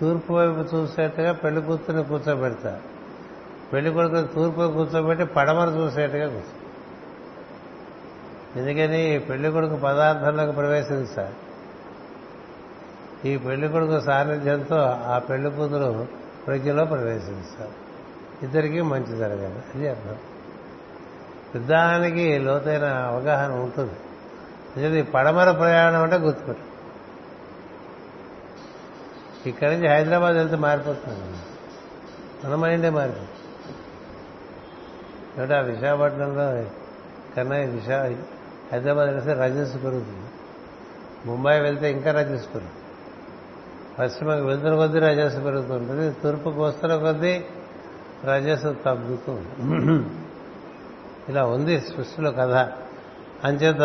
[SPEAKER 1] తూర్పు వైపు చూసేట్టుగా పెళ్ళి కూతుర్ని కూర్చోబెడతా. పెళ్ళి కొడుకుని తూర్పు కూర్చోబెట్టి పడమర చూసేట్టుగా కూర్చో. ఎందుకని పెళ్ళి కొడుకు పదార్థంలోకి ప్రవేశించాలి ఈ పెళ్ళి కొడుకు సాన్నిధ్యంతో ఆ పెళ్ళి కూతురు ప్రజ్ఞలో ప్రవేశిస్తారు ఇద్దరికీ మంచి జరగాలి. అది అర్థం. పెద్దానికి లోతైన అవగాహన ఉంటుంది. ఇది పడమర ప్రయాణం అంటే గుర్తుపెట్టు. ఇక్కడి నుంచి హైదరాబాద్ వెళ్తే మారిపోతుంది. మన మైండే మారిపోతుంది. కాబట్టి ఆ విశాఖపట్నంలో కన్నా విశా హైదరాబాద్ వెళ్తే రజస్ పెరుగుతుంది. ముంబై వెళ్తే ఇంకా రజస్ పెరుగుతుంది. పశ్చిమకు వెళ్తున్న కొద్దీ రజస్సు పెరుగుతుంటుంది. తూర్పుకు వస్తున్న కొద్దీ రజస్సు తగ్గుతుంది ఇలా ఉంది సృష్టిలో కథ. అంచేత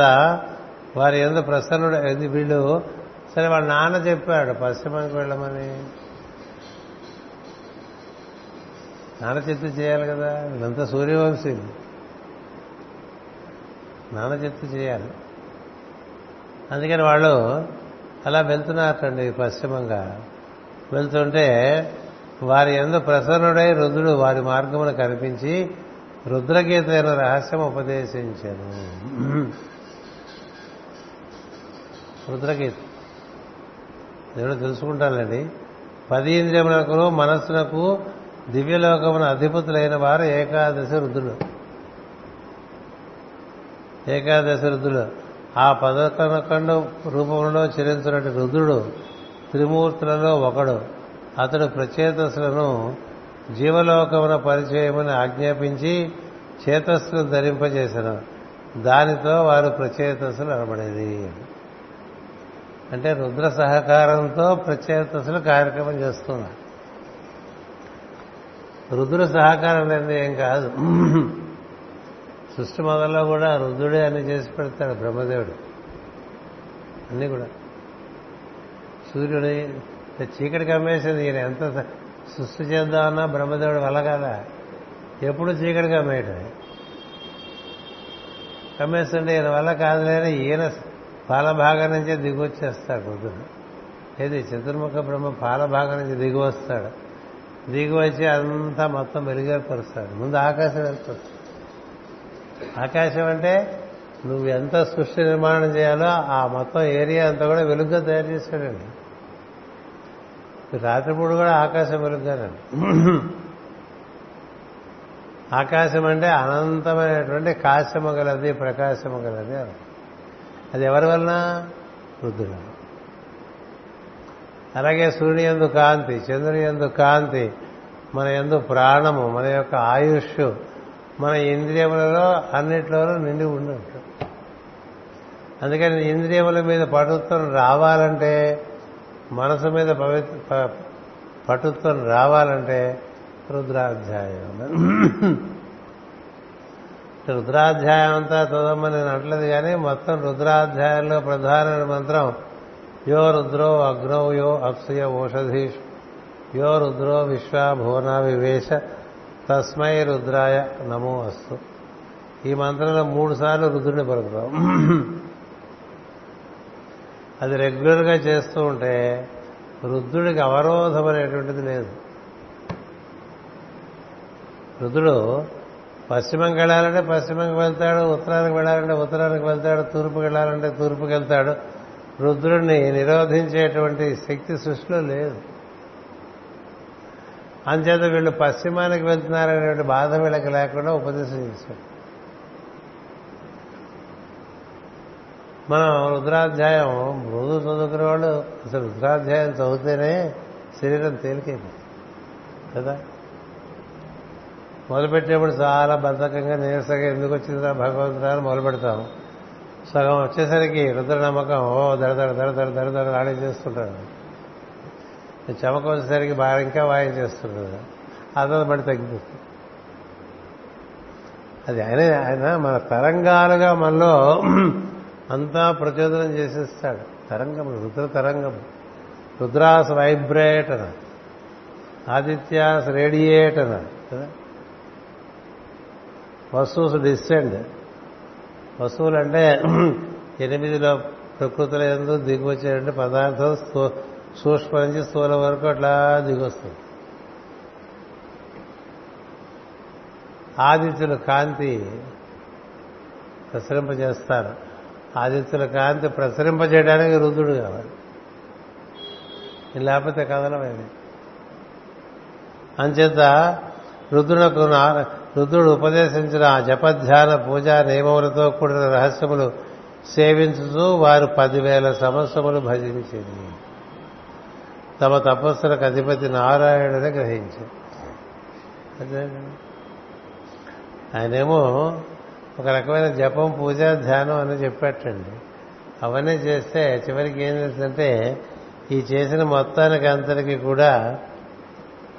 [SPEAKER 1] వారి ఎందుకు ప్రసన్నుడు ఇది వీళ్ళు సరే వాళ్ళ నాన్న చెప్పాడు పశ్చిమానికి వెళ్ళమని. నాన్న చెప్తే చేయాలి కదా వీళ్ళంతా సూర్యవంశీ. నాన్న చెప్తే చేయాలి. అందుకని వాళ్ళు అలా వెళ్తున్నారటండి పశ్చిమంగా. వెళ్తుంటే వారి ఎందు ప్రసన్నుడై రుద్రుడు వారి మార్గమును కనిపించి రుద్రగీతైన రహస్యం ఉపదేశించాను. రుద్రగీత. దేవుడు తెలుసుకుంటానండి పది ఇంద్రియములకు మనస్సునకు దివ్యలోకమున అధిపతులైన వారు ఏకాదశి రుద్రుడు ఏకాదశి రుద్రుడు ఆ పదకొండు రూపంలో చెల్లించినటువంటి రుద్రుడు త్రిమూర్తులలో ఒకడు. అతడు ప్రచేతసులను జీవలోకమున పరిచయమని ఆజ్ఞాపించి చేతస్సులు ధరింపజేశాను దానితో వారు ప్రచేతసులు అనబడేది. అంటే రుద్ర సహకారంతో ప్రచేతసులు కార్యక్రమం చేస్తున్నారు. రుద్ర సహకారం అనేది ఏం కాదు. సృష్టి మొదల్లో కూడా రుద్రుడే అన్ని చేసి పెడతాడు బ్రహ్మదేవుడు. అన్నీ కూడా. సూర్యుడి చీకటి కమ్మేసింది ఈయన ఎంత సృష్టి చేద్దామన్నా బ్రహ్మదేవుడు వల్ల కదా. ఎప్పుడు చీకటి కమ్మేయటం కమ్మేస్తుంటే ఈయన వల్ల కాదులేని ఈయన పాలభాగం నుంచే దిగొచ్చేస్తాడు రుద్రుడు ఏది? చతుర్ముఖ బ్రహ్మ పాలభాగం నుంచి దిగి వస్తాడు దిగి వచ్చి అంతా మొత్తం వెలుగేపరుస్తాడు ముందు ఆకాశం వెళ్తుంది. ఆకాశం అంటే నువ్వు ఎంత సృష్టి నిర్మాణం చేయాలో ఆ మొత్తం ఏరియా అంతా కూడా వెలుగ్గా తయారు చేశాడండి. రాత్రిపూట కూడా ఆకాశం వెలుగుతారండి. ఆకాశం అంటే అనంతమైనటువంటి కాశము గలది ప్రకాశము గలది అది ఎవరి వలన? రుద్రుడు అలాగే సూర్యుని ఎందు కాంతి చంద్రుని ఎందు కాంతి మన ఎందు ప్రాణము మన యొక్క ఆయుష్ మన ఇంద్రియములలో అన్నిట్లోనూ నిండి ఉండదు అందుకని ఇంద్రియముల మీద పడుతున్న రావాలంటే మనసు మీద పవిత్ర పటుత్వం రావాలంటే రుద్రాధ్యాయం. రుద్రాధ్యాయం అంతా చదవమని నేను అంటలేదు కానీ మొత్తం రుద్రాధ్యాయంలో ప్రధానమైన మంత్రం యో రుద్రో అగ్నో యో అప్సయ ఓషధీష్ యో రుద్రో విశ్వభువన వివేశ తస్మై రుద్రాయ నమో అస్తు. ఈ మంత్రంలో మూడు సార్లు రుద్రుని పలుకుతాం. అది రెగ్యులర్గా చేస్తూ ఉంటే వృద్ధుడికి అవరోధం అనేటువంటిది లేదు. వృద్ధుడు పశ్చిమంకి వెళ్ళాలంటే పశ్చిమంకి వెళ్తాడు ఉత్తరానికి వెళ్ళాలంటే ఉత్తరానికి వెళ్తాడు తూర్పుకి వెళ్ళాలంటే తూర్పుకి వెళ్తాడు. రుద్రుడిని నిరోధించేటువంటి శక్తి సృష్టిలో లేదు. అంచేత వీళ్ళు పశ్చిమానికి వెళ్తున్నారనేటువంటి బాధ వీళ్ళకి లేకుండా ఉపదేశం చేశాడు. మనం రుద్రాధ్యాయం రోజు చదువుకునే వాళ్ళు అసలు రుద్రాధ్యాయం చదివితేనే శరీరం తేలికైపోతుంది. కదా? మొదలుపెట్టేప్పుడు చాలా బద్ధకంగా నీరసంగా ఎందుకు వచ్చిందా భగవంతుడా అని మొదలు పెడతాం సగం వచ్చేసరికి రుద్ర నమ్మకం ఓ దడదడ దడదడ దడదడ ఆడే చేస్తుంటాడు చెమక వచ్చేసరికి బాగా ఇంకా వాయించేస్తుంటాడు అదే పడి తగ్గిపోతుంది. అది ఆయన ఆయన మన తరంగాలుగా మనలో అంతా ప్రచోదనం చేసేస్తాడు. తరంగం రుద్ర తరంగం. రుద్రాస్ వైబ్రేట్ అన. ఆదిత్యాస్ రేడియేట్ అన. కదా? వస్తువుస్ డిసెండ్. వస్తువులు అంటే ఎనిమిదిలో ప్రకృతిలో ఎందు దిగువచ్చేటువంటి పదార్థం సూక్ష్మ నుంచి స్థూల వరకు అట్లా దిగొస్తుంది. ఆదిత్యులు కాంతి ప్రసరింపజేస్తారు. ఆదిత్యుల కాంతి ప్రసరింపజేయడానికి రుద్రుడు కావాలి. లేకపోతే కదలమేది అంచేత రుద్రునకు రుద్రుడు ఉపదేశించిన ఆ జపధ్యాన పూజ నియమములతో కూడిన రహస్యములు సేవించుతూ వారు పదివేల సంవత్సరములు భజించింది. తమ తపస్సులకు అధిపతి నారాయణుని గ్రహించారు. ఆయనేమో ఒక రకమైన జపం పూజ ధ్యానం అని చెప్పేటండి. అవన్నీ చేస్తే చివరికి ఏం చేస్తుందంటే ఈ చేసిన మొత్తానికి అంతటికి కూడా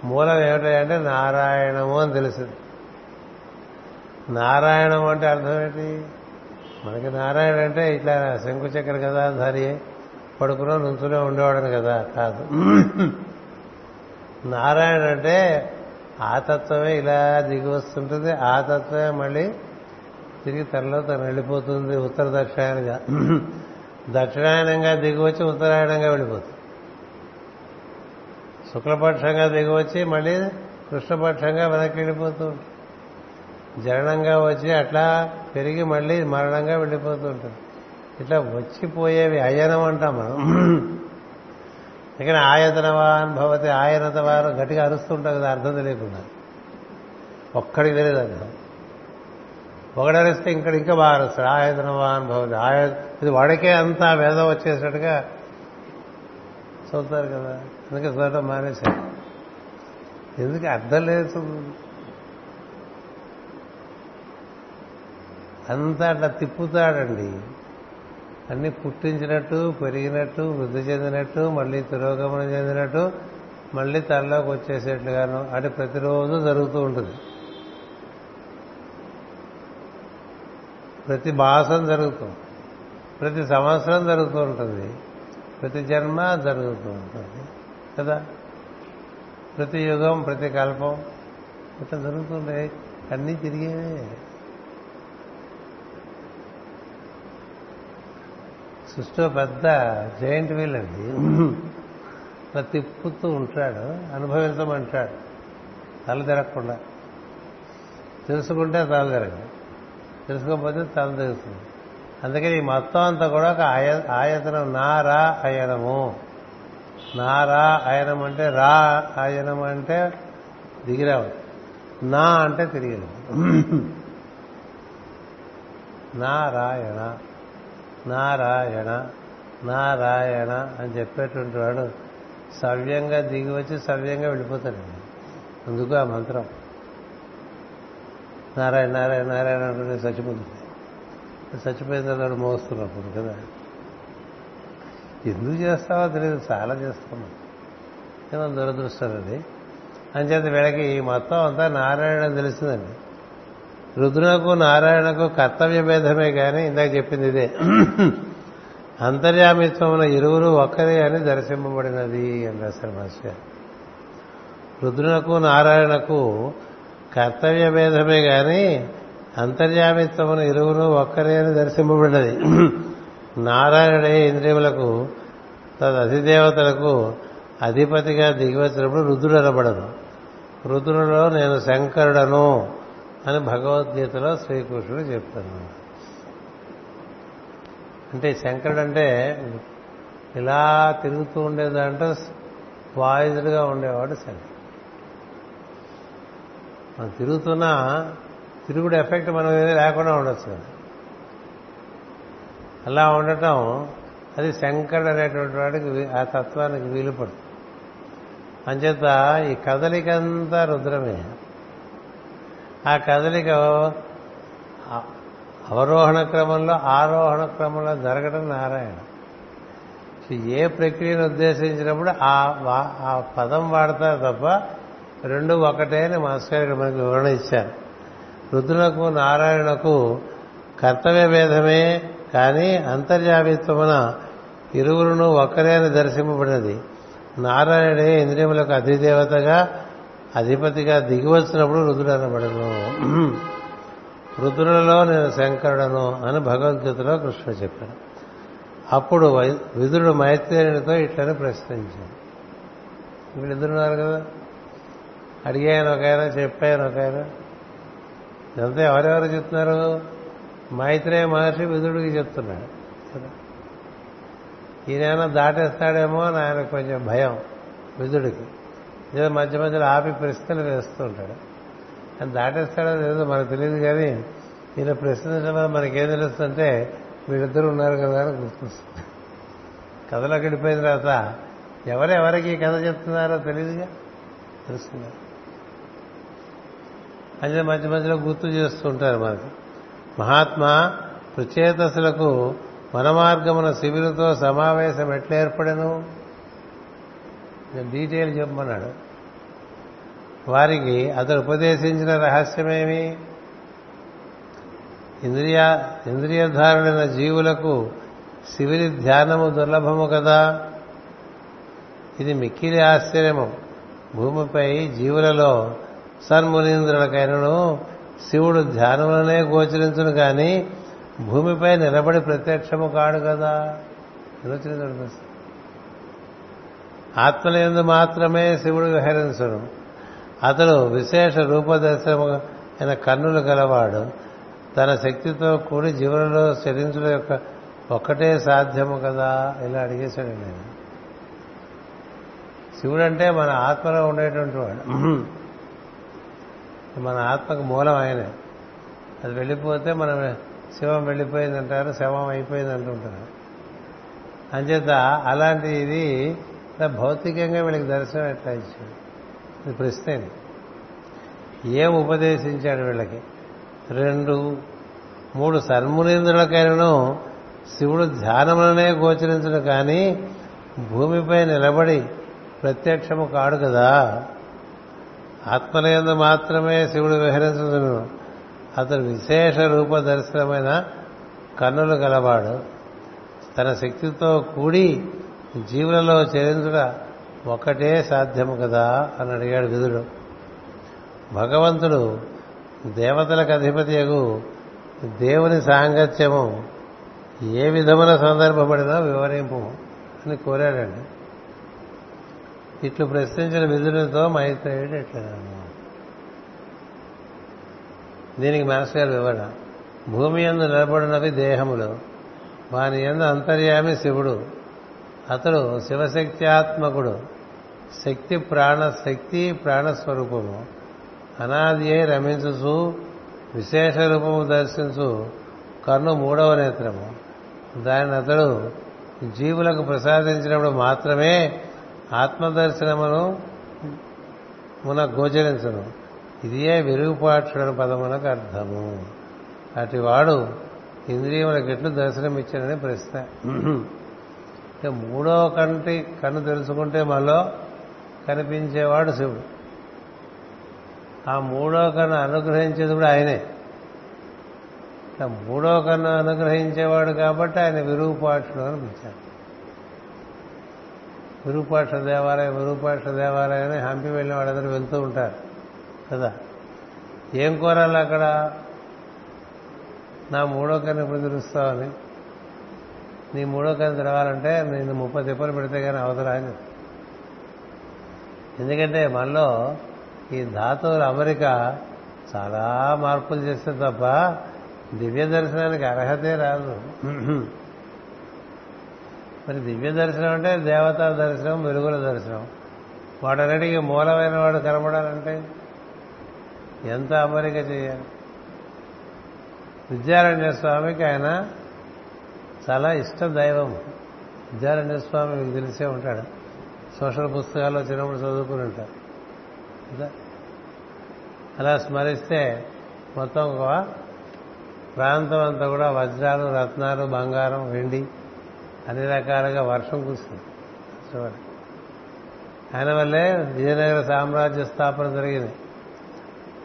[SPEAKER 1] మూలం ఏమిటంటే నారాయణము అని తెలుస్తుంది. నారాయణం అంటే అర్థం ఏంటి? మనకి నారాయణ అంటే ఇట్లా శంకుచక్ర కదా ధరి పడుకునో నుంచునే ఉండేవాడని కదా కాదు. నారాయణ అంటే ఆ తత్వమే ఇలా దిగి వస్తుంటుంది ఆ తత్వమే మళ్ళీ తిరిగి తనలో తను వెళ్ళిపోతుంది ఉత్తర దక్షిణాయనంగా. దక్షిణాయనంగా దిగివచ్చి ఉత్తరాయణంగా వెళ్ళిపోతుంది. శుక్లపక్షంగా దిగివచ్చి మళ్ళీ కృష్ణపక్షంగా వెనక్కి వెళ్ళిపోతూ ఉంటుంది. జననంగా వచ్చి అట్లా పెరిగి మళ్ళీ మరణంగా వెళ్ళిపోతూ ఉంటుంది. ఇట్లా వచ్చిపోయేవి అయనం అంటాం మనం. ఇక్కడ ఆయతనవాన్ భవతి ఆయనత వారు గట్టిగా అరుస్తుంటాం కదా అర్థం తెలియకుండా. ఒక్కడికి తెలియదు అర్థం. ఒకడరిస్తే ఇక్కడ ఇంకా బాగా అరుస్తాడు. ఆయుధన భవతి. ఆయ ఇది వాడికే అంతా వేదం వచ్చేసినట్టుగా చదువుతారు కదా. అందుకే చదవటం మానేశారు. ఎందుకు అర్థం లేదు అంతా అట్లా తిప్పుతాడండి. అన్ని పుట్టించినట్టు పెరిగినట్టు వృద్ధి చెందినట్టు మళ్ళీ తిరోగమనం చెందినట్టు మళ్ళీ తనలోకి వచ్చేసేట్లుగాను అంటే ప్రతిరోజు జరుగుతూ ఉంటుంది. ప్రతి మాసం జరుగుతుంది ప్రతి సంవత్సరం జరుగుతూ ఉంటుంది. ప్రతి జన్మ జరుగుతూ ఉంటుంది. కదా? ప్రతి యుగం ప్రతి కల్పం ఇట్లా జరుగుతుంటాయి అన్నీ తిరిగేవే. సృష్టిలో పెద్ద జైంట్ వీల్ అండి అలా తిప్పుతూ ఉంటాడు అనుభవించమంటాడు. తల తిరగకుండా. తెలుసుకుంటే తల తిరగదు. తెలుసుకోకపోతే తల తెలుస్తుంది. అందుకని ఈ మొత్తం అంతా కూడా ఒక ఆయ ఆయతనం నారా అయనము. నారా అయనం అంటే రా అయనం అంటే దిగిరావు. నా అంటే తిరిగి నారాయణ నారాయణ నారాయణ అని చెప్పేటువంటి వాడు సవ్యంగా దిగి వచ్చి సవ్యంగా వెళ్ళిపోతాడు అందుకు ఆ మంత్రం. నారాయణ నారాయణ నారాయణ అంటే చచ్చిపోతుంది. చచ్చిపోయిన తర్వాత మోస్తున్నప్పుడు కదా. ఎందుకు చేస్తావో తెలియదు చాలా చేస్తున్నాం ఏమో దురదృష్టం అది. అంచేత వీళ్ళకి ఈ మొత్తం అంతా నారాయణ అని తెలిసిందండి. రుద్రునకు నారాయణకు కర్తవ్య భేదమే కానీ ఇందాక చెప్పింది ఇదే. అంతర్యామిత్వమున ఇరువురు ఒక్కరే అని దర్శింపబడినది అని రాశారు మాస్టర్ రుద్రునకు నారాయణకు కర్తవ్య భేదమే గాని అంతర్యామిత్వమున ఇరువురు ఒక్కరే అని దర్శింపబడినది. నారాయణుడే ఇంద్రియములకు తన అధిదేవతలకు అధిపతిగా దిగివచ్చినప్పుడు రుద్రుడు అనబడను రుద్రుడిలో నేను శంకరుడను అని భగవద్గీతలో శ్రీకృష్ణుడు చెప్పాను అంటే శంకరుడు అంటే ఇలా తిరుగుతూ ఉండేదంటే వాయుదుడుగా ఉండేవాడు శంకరుడు. మనం తిరుగుతున్నా తిరుగుడు ఎఫెక్ట్ మనం ఏదో లేకుండా ఉండొచ్చు కదా. అలా ఉండటం అది శంకరుడు అనేటువంటి వాడికి ఆ తత్వానికి వీలు పడుతుంది. అంచేత ఈ కదలికంతా రుద్రమే. ఆ కదలిక అవరోహణ క్రమంలో ఆరోహణ క్రమంలో జరగడం నారాయణ. ఏ ప్రక్రియను ఉద్దేశించినప్పుడు ఆ వా- ఆ పదం వాడతారు తప్ప రెండు ఒకటే అని మాస్టర్ గారు మనకు వివరణ ఇచ్చారు. రుద్రులకు నారాయణకు కర్తవ్య భేదమే కానీ అంతర్యామిత్వమున ఇరువురును ఒక్కరే అని దర్శింపబడినది. నారాయణే ఇంద్రియములకు అధిదేవతగా అధిపతిగా దిగివచ్చినప్పుడు రుద్రుడు అనబడను. రుద్రులలో నేను శంకరుడను అని భగవద్గీతలో కృష్ణుడు చెప్పాడు అప్పుడు వై- విదురుడు మైత్రేయునితో ఇట్లని ప్రశ్నించాడు వీళ్ళిద్దరున్నారు కదా? అడిగాను ఒక ఆయన చెప్పాను ఒక ఆయన ఇదంతా ఎవరెవరు చెప్తున్నారు? మైత్రేయ మహర్షి విదురుడికి చెప్తున్నాడు. ఈయన దాటేస్తాడేమో అని ఆయనకు కొంచెం భయం విదుడికి ఏదో మధ్య మధ్యలో ఆపి ప్రశ్నలు వేస్తూ ఉంటాడు ఆయన దాటేస్తాడో లేదో మనకు తెలియదు కానీ ఈయన ప్రశ్నించడం వల్ల మనకేం తెలుస్తుంటే వీళ్ళిద్దరు ఉన్నారు కదా అని గుర్తొస్తుంది. కథలో గడిపోయిన తర్వాత ఎవరెవరికి కథ చెప్తున్నారో తెలియదుగా తెలుస్తుంది. అంటే మధ్య మధ్యలో గుర్తు చేస్తూ ఉంటారు మనకి మహాత్మా ప్రచేతసులకు వనమార్గమున శిబిరుతో సమావేశం ఎట్లా ఏర్పడను డీటెయిల్ చెప్పమన్నాడు. వారికి అతడు ఉపదేశించిన రహస్యమేమి? ఇంద్రియ ఇంద్రియధారుడైన జీవులకు శివిరి ధ్యానము దుర్లభము కదా? ఇది మిక్కిలి ఆశ్చర్యము. భూమిపై జీవులలో సన్మునీంద్రులకైనను శివుడు ధ్యానంలోనే గోచరించును కానీ భూమిపై నిలబడి ప్రత్యక్షము కాడు కదా. ఆలోచించండి ఆత్మలందు మాత్రమే శివుడు విహరించును. అతడు విశేష రూపదర్శనము అయిన కన్నులు గలవాడు. తన శక్తితో కూడి జీవులలో చరించడం యొక్క ఒక్కటే సాధ్యము కదా ఇలా అడిగేశాడు నేను శివుడు అంటే మన ఆత్మలో ఉండేటువంటి వాడు. మన ఆత్మకు మూలం ఆయనే అది వెళ్ళిపోతే మనం శివం వెళ్ళిపోయిందంటారు శవం అయిపోయింది అంటుంటారు అంచేత అలాంటి ఇది భౌతికంగా వీళ్ళకి దర్శనం ఎట్లా ఇచ్చాడు? ఇది ప్రశ్న ఏం ఉపదేశించాడు వీళ్ళకి? రెండు మూడు సన్మునీంద్రులకైనను శివుడు ధ్యానములనే గోచరించడు కానీ భూమిపై నిలబడి ప్రత్యక్షము కాడు కదా? ఆత్మలందు మాత్రమే శివుడు విహరించును అతడు విశేష రూప దర్శనమైన కన్నులు గలవాడు. తన శక్తితో కూడి జీవులలో చేరించుట ఒక్కటే సాధ్యము కదా అని అడిగాడు విధుడు. భగవంతుడు దేవతలకు అధిపతియగు దేవుని సాంగత్యము ఏ విధమున సందర్భపడినా వివరింపు అని కోరాడండి. ఇట్లు ప్రశ్నించిన విధులతో మైత్రేయుడు ఎట్లా దీనికి మాస్టర్ గారు వివరణ. భూమి ఎందు నిలబడినవి దేహములు. వాని ఎందు అంతర్యామి శివుడు. అతడు శివశక్త్యాత్మకుడు. శక్తి ప్రాణ శక్తి ప్రాణస్వరూపము అనాది అయి రమించుచు విశేష రూపము దర్శించు కన్ను మూడవ నేత్రము. దానిని అతడు జీవులకు ప్రసాదించినప్పుడు మాత్రమే ఆత్మదర్శనమును మున గోచరించను ఇదియే విరుగుపాటుడని పదమునకు అర్థము. అటివాడు ఇంద్రియములకు ఎట్లు దర్శనమిచ్చాడని ప్రశ్న. మూడో కంటి కన్ను తెలుసుకుంటే మనలో కనిపించేవాడు శివుడు. ఆ మూడో కన్ను అనుగ్రహించేది కూడా ఆయనే. మూడో కన్ను అనుగ్రహించేవాడు కాబట్టి ఆయన విరూపాక్షుడు అని పిలిచారు. విరూపాక్ష దేవాలయం విరూపాక్ష దేవాలయం అని హంపి వెళ్ళిన వాళ్ళందరూ వెళ్తూ ఉంటారు. కదా? ఏం కోరాలి అక్కడ? నా మూడో కన్ను ఎప్పుడు తెరుస్తావని. నీ మూడో కన్ను తెరవాలంటే నేను ముప్పై తిప్పలు పెడితే కానీ అవసరం అని ఎందుకంటే మనలో ఈ ధాతువుల అమరిక చాలా మార్పులు చేస్తే తప్ప దివ్య దర్శనానికి అర్హతే రాదు. మరి దివ్య దర్శనం అంటే దేవతా దర్శనం వెలుగుల దర్శనం. వాటన్నిటికీ మూలమైన వాడు కనబడాలంటే ఎంత అమరిక చేయాలి? విద్యారణ్య స్వామికి ఆయన చాలా ఇష్ట దైవం. విద్యారణ్య స్వామి మీకు తెలిసే ఉంటాడు. సోషల్ పుస్తకాల్లో చిన్నప్పుడు చదువుకుని ఉంటారు. అలా స్మరిస్తే మొత్తం ఒక ప్రాంతం అంతా కూడా వజ్రాలు రత్నాలు బంగారం వెండి అన్ని రకాలుగా వర్షం కురిసింది. చూడండి. ఆయన వల్లే విజయనగర సామ్రాజ్య స్థాపన జరిగింది.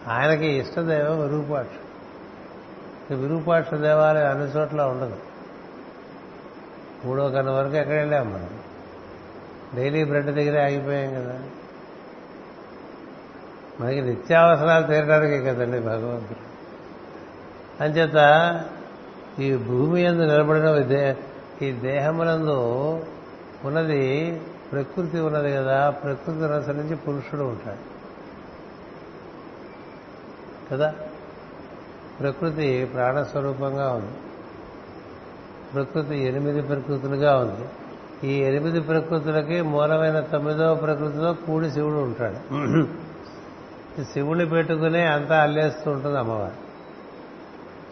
[SPEAKER 1] ఆయనకి ఇష్టదైవం విరూపాక్ష. విరూపాక్ష దేవాలయం అన్ని చోట్ల ఉండదు. మూడో కన్న వరకు ఎక్కడ వెళ్ళాం మనం? డైలీ బ్రెడ్ దగ్గరే ఆగిపోయాం కదా. మనకి నిత్యావసరాలు తీరడానికి కదండి భగవంతుడు. అంచేత ఈ భూమి ఎందు నిలబడిన దే ఈ దేహమునందు ఉన్నది ప్రకృతి ఉన్నది కదా ప్రకృతి అనుసరించి పురుషుడు ఉంటాడు. కదా? ప్రకృతి ప్రాణస్వరూపంగా ఉంది. ప్రకృతి ఎనిమిది ప్రకృతులుగా ఉంది. ఈ ఎనిమిది ప్రకృతులకి మూలమైన తొమ్మిదవ ప్రకృతిలో కూడి శివుడు ఉంటాడు. ఈ శివుణ్ణి పెట్టుకునే అంతా అల్లేస్తూ ఉంటుంది అమ్మవారు.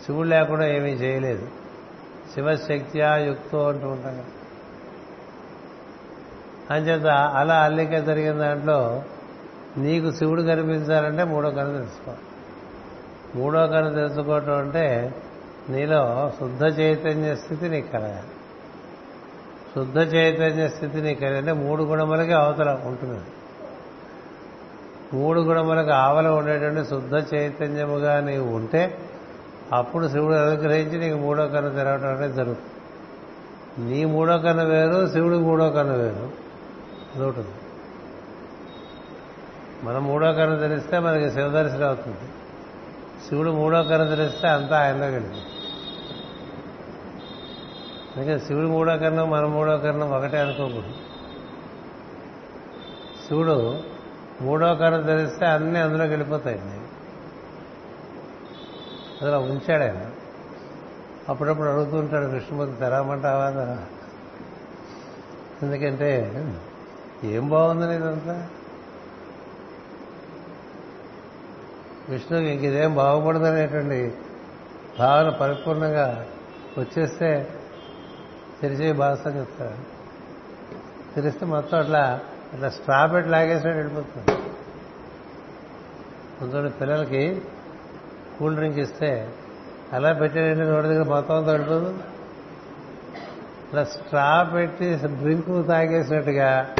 [SPEAKER 1] శివుడు లేకుండా ఏమీ చేయలేదు. శివశక్త్యా యుక్తో అంటూ ఉంటాం కదా. అంచేత అలా అల్లిక జరిగిన దాంట్లో నీకు శివుడు కనిపించాలంటే మూడో కన్ను తెలుసుకో మూడో కన్ను తెలుసుకోవటం అంటే నీలో శుద్ధ చైతన్య స్థితి నీకు కలగాలి. శుద్ధ చైతన్య స్థితి నీకు కలిగి అంటే మూడు గుణములకి అవతల ఉంటుంది. మూడు గుణములకు ఆవల ఉండేటువంటి శుద్ధ చైతన్యముగా నీవు ఉంటే అప్పుడు శివుడు అనుగ్రహించి నీకు మూడో కన్ను తెరవటం అనేది జరుగుతుంది. నీ మూడో కన్ను వేరు శివుడు మూడో కన్ను వేరు. అదొకటి మనం మూడో కన్ను తెరిస్తే మనకి శివదర్శనం అవుతుంది. శివుడు మూడో కన్ను తెరిస్తే అంతా ఆయనలో గడిపి అందుకే శివుడు మూడో కన్ను మన మూడో కన్ను ఒకటే అనుకోకూడదు. శివుడు మూడో కన్ను తెరిస్తే అన్నీ అందులోకి వెళ్ళిపోతాయండి అందులో ఉంచాడు. ఆయన అప్పుడప్పుడు అడుగుతూ ఉంటాడు కృష్ణమూర్తి తెరామంటావా ఎందుకంటే ఏం బాగుందని ఇదంతా విష్ణువుకి ఇంక ఇదేం బాగుపడదనేటువంటి భావన పరిపూర్ణంగా వచ్చేస్తే తెరిచే భాష చెప్తాడు. తెరిస్తే మొత్తం అట్లా అట్లా స్ట్రాబెట్ లాగేసాడు లాగేసినట్టు వెళ్ళిపోతుంది. అందులో పిల్లలకి కూల్ డ్రింక్ ఇస్తే అలా పెట్టాడంటే నోటి దగ్గర మొత్తం తడుతుంది వెళ్ళిపోదు అలా స్ట్రా పెట్టి డ్రింక్ తాగేసినట్టుగా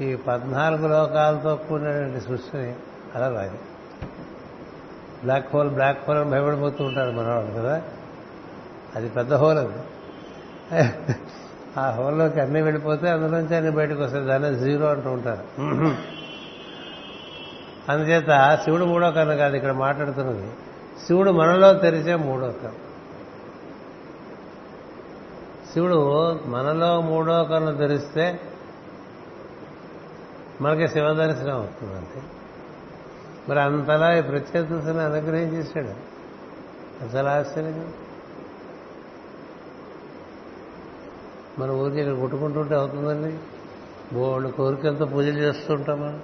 [SPEAKER 1] ఈ పద్నాలుగు లోకాలతో కూడినటువంటి సృష్టిని అలా రాదు బ్లాక్ హోల్ బ్లాక్ హోల్ అని భయపడిపోతూ ఉంటారు మనవాడు కదా? అది పెద్ద హోల్ అది. ఆ హోల్లోకి అన్నీ వెళ్ళిపోతే అందులోంచి అన్ని బయటకు వస్తాయి. దాన్ని జీరో అంటూ ఉంటారు. అందుచేత శివుడు మూడో కన్ను కాదు ఇక్కడ మాట్లాడుతున్నది. శివుడు మనలో తెరిచే మూడో కన్ను శివుడు మనలో మూడో కన్ను తెరిస్తే మనకి శివ దర్శనం అవుతుందంటే మరి అంతలా ఈ ప్రత్యేకతను అనుగ్రహించేశాడు. అసలు ఆశ్చర్యం మన ఊరికి ఇక్కడ కొట్టుకుంటుంటే అవుతుందండి. బోళ్ళు కోరికలతో పూజలు చేస్తుంటామా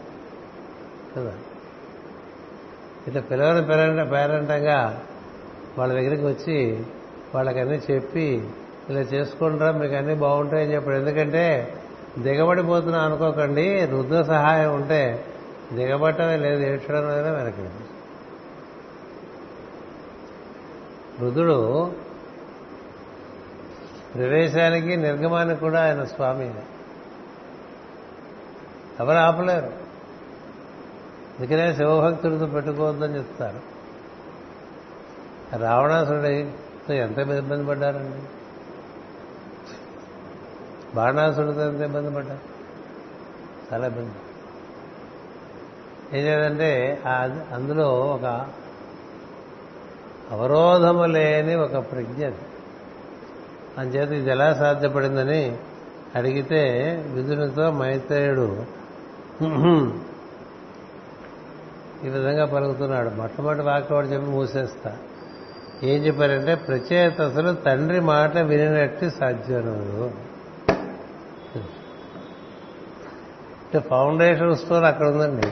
[SPEAKER 1] కదా? ఇట్లా పిల్లలని పేరంట పేరెంటంగా వాళ్ళ దగ్గరికి వచ్చి వాళ్ళకన్నీ చెప్పి ఇలా చేసుకుంటారా మీకు అన్నీ బాగుంటాయని చెప్పాడు. ఎందుకంటే దిగబడిపోతున్నా అనుకోకండి రుద్ర సహాయం ఉంటే దిగబట్టమే లేదు ఏడ్చడం అయినా వెనక్కి. రుద్రుడు ప్రవేశానికి నిర్గమానికి కూడా ఆయన స్వామి. ఎవరు ఆపలేరు. అందుకనే శివభక్తుడితో పెట్టుకోవద్దని చెప్తారు. రావణాసుడితో ఎంత ఇబ్బంది పడ్డారండి? బాణాసుడితో ఎంత ఇబ్బంది పడ్డారు? చాలా ఇబ్బంది. ఏం చేయాలంటే అందులో ఒక అవరోధము లేని ఒక ప్రజ్ఞ అంచేత ఇది ఎలా సాధ్యపడిందని అడిగితే విధునితో మైత్రేయుడు ఈ విధంగా పలుకుతున్నాడు. మొట్టమొదటి వాక్యం వాడు చెప్పి మూసేస్తా. ఏం చెప్పారంటే ప్రచేతసులు తండ్రి మాట వినినట్టు సాధ్యనుడు అంటే ఫౌండేషన్ స్టోర్ అక్కడ ఉందండి.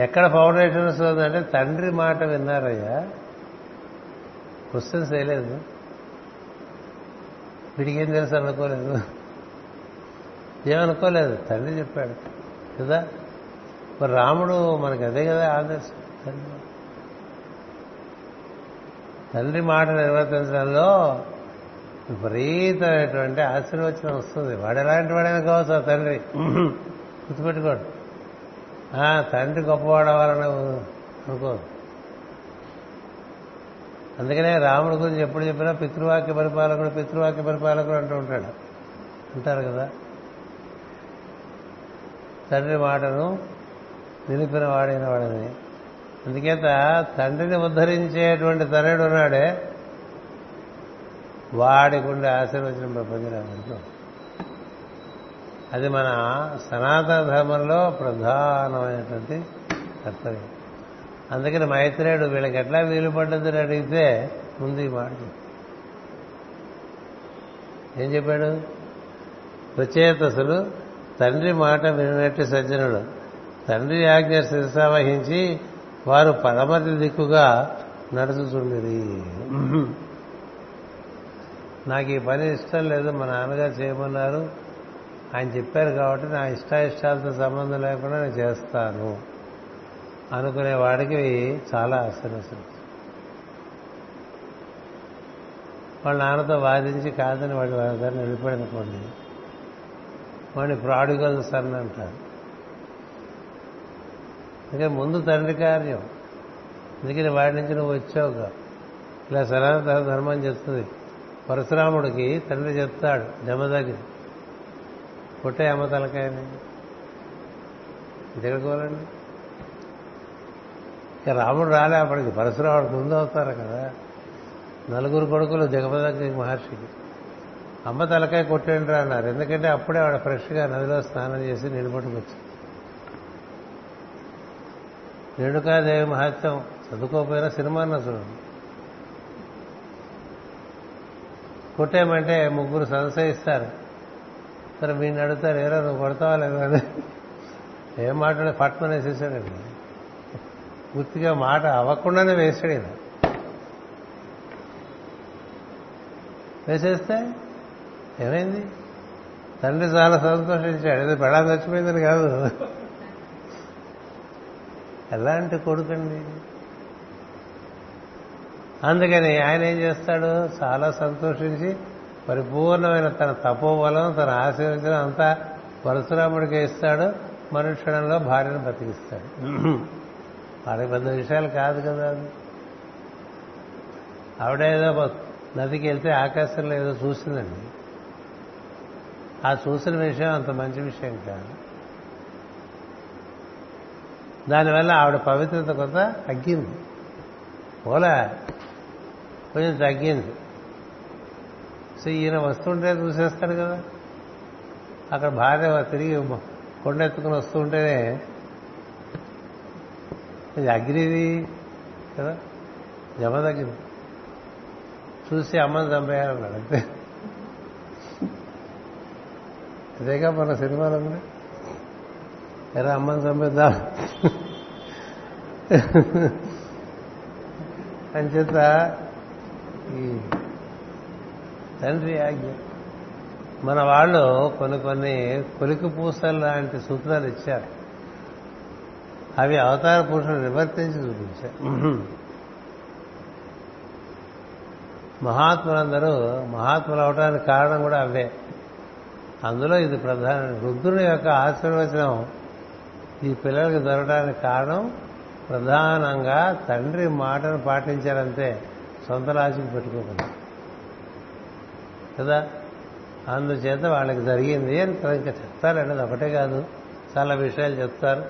[SPEAKER 1] ఎక్కడ ఫౌండేషన్ స్టోర్ ఉందంటే తండ్రి మాట విన్నారయ్యా? క్వశ్చన్స్ వేయలేదు. వీడికేం తెలుసు అనుకోలేదు. ఏమనుకోలేదు? తండ్రి చెప్పాడు. కదా? మరి రాముడు మనకి అదే కదా ఆదర్శం. తండ్రి తండ్రి మాట నిర్వర్తించడంలో విపరీతమైనటువంటి ఆశీర్వచనం వస్తుంది. వాడు ఎలాంటి వాడైనా కావచ్చు ఆ తండ్రి. గుర్తుపెట్టుకోడు. తండ్రి గొప్పవాడవాలని అనుకో అందుకనే రాముడి గురించి ఎప్పుడు చెప్పినా పితృవాక్య పరిపాలకుడు పితృవాక్య పరిపాలకుడు అంటూ ఉంటాడు. అంటారు కదా? తండ్రి మాటను నిలిపిన వాడైన వాడని. అందుచేత తండ్రిని ఉద్ధరించేటువంటి తనయుడు ఉన్నాడే. వాడికి ఉండే ఆశీర్వచనం పొందినామంటూ అది మన సనాతన ధర్మంలో ప్రధానమైనటువంటి కర్తవ్యం. అందుకని మైత్రేయుడు వీళ్ళకి ఎట్లా వీలు పడ్డదని అడిగితే ముందు ఈ మాట ఏం చెప్పాడు? ప్రచేతసులు తండ్రి మాట వినట్టు సజ్జనుడు. తండ్రి ఆజ్ఞ శిరసావహించి వారు పరమతి దిక్కుగా నడుచుచుండిరి. నాకు ఈ పని ఇష్టం లేదు మా నాన్నగారు చేయమన్నారు. ఆయన చెప్పారు కాబట్టి నా ఇష్టాయిష్టాలతో సంబంధం లేకుండా నేను చేస్తాను. అనుకునే వాడికి చాలా అసలు వాళ్ళ నాన్నతో వాదించి కాదని వాడి దాన్ని వెళ్ళిపోయాడు అనుకోండి. వాడిని ప్రాడిగల్ సన్ అంటారు. అందుకే ముందు తండ్రి కార్యం. అందుకని వాడి నుంచి నువ్వు వచ్చావు ఇలా సనాతన ధర్మం చెప్తుంది పరశురాముడికి తండ్రి చెప్తాడు జమదగ్ని పుట్టే అమ్మ తలకాయని. ఇది ఇక రాముడు రాలే అప్పటికి. పరశురాముడు ముందు అవుతారు కదా. నలుగురు కొడుకులు జగపదగ్ని మహర్షికి. అమ్మ తలకాయ కొట్టేండ్రా అన్నారు. ఎందుకంటే అప్పుడే ఆవిడ ఫ్రెష్గా నదిలో స్నానం చేసి నీళ్ళు పట్టుకొచ్చి రేణుకాదేవి మహత్యం. చదువుకోకపోయినా సినిమా చూడండి. కొట్టేయమంటే ముగ్గురు సంశయిస్తారు సరే వీడిని అడుగుతారు ఏరా నువ్వు కొడతావా లేదా? అని. ఏం మాట్లాడే పట్మని వేసేసాడండి గుర్తిగా మాట అవ్వకుండానే వేసాడు ఈయన. వేసేస్తే ఏమైంది? తండ్రి చాలా సంతోషించాడు. ఏదో పెడా చచ్చిపోయిందని కాదు. ఎలాంటి కొడుకండి? అందుకని ఆయన ఏం చేస్తాడు? చాలా సంతోషించి పరిపూర్ణమైన తన తపోబలం తన ఆశీర్వచనం అంతా పరశురాముడికి ఇస్తాడు. మనుక్షణంలో భార్యను బతికిస్తాడు. వాళ్ళకి పెద్ద విషయాలు కాదు కదా అది. ఆవిడేదో నదికి వెళ్తే ఆకాశంలో ఏదో చూసిందండి. ఆ చూసిన విషయం అంత మంచి విషయం కాదు. దానివల్ల ఆవిడ పవిత్రత కొంత తగ్గింది. పోలే కొంచెం తగ్గింది. సో ఈయన వస్తుంటే చూసేస్తాడు కదా. అక్కడ భార్య తిరిగి కొండెత్తుకుని వస్తుంటేనే ఇది అగ్నిది కదా జమ తగ్గింది చూసి అమ్మని చంపేయాలన్నాడు అంతే. అదేగా మన సినిమాలో కూడా ఎరా అమ్మని చంపేద్దాం? అని చేత ఈ తండ్రి ఆజ్ఞ. మన వాళ్ళు కొన్ని కొన్ని కొలికి పూసలు లాంటి సూత్రాలు ఇచ్చారు. అవి అవతార పురుషులు నివర్తించి చూపించారు. మహాత్ములందరూ మహాత్ములు అవటానికి కారణం కూడా అవే. అందులో ఇది ప్రధాన. రుద్రుని యొక్క ఆశీర్వచనం ఈ పిల్లలకి దొరకడానికి కారణం ప్రధానంగా తండ్రి మాటను పాటించారంతే సొంత లాజికి పెట్టుకోకుండా కదా? అందుచేత వాళ్ళకి జరిగింది అని ఇంకా చెప్తారండి అది ఒకటే కాదు. చాలా విషయాలు చెప్తారు.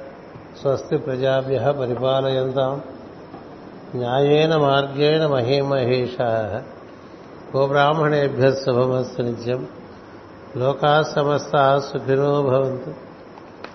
[SPEAKER 1] స్వస్తి ప్రజాభ్య పరిపాలయంతాం. న్యాయేన మార్గేణ మహిమహేష. గోబ్రాహ్మణేభ్య శుభమస్తు నిత్యం. లోకా సమస్త సుఖినో భవంతు.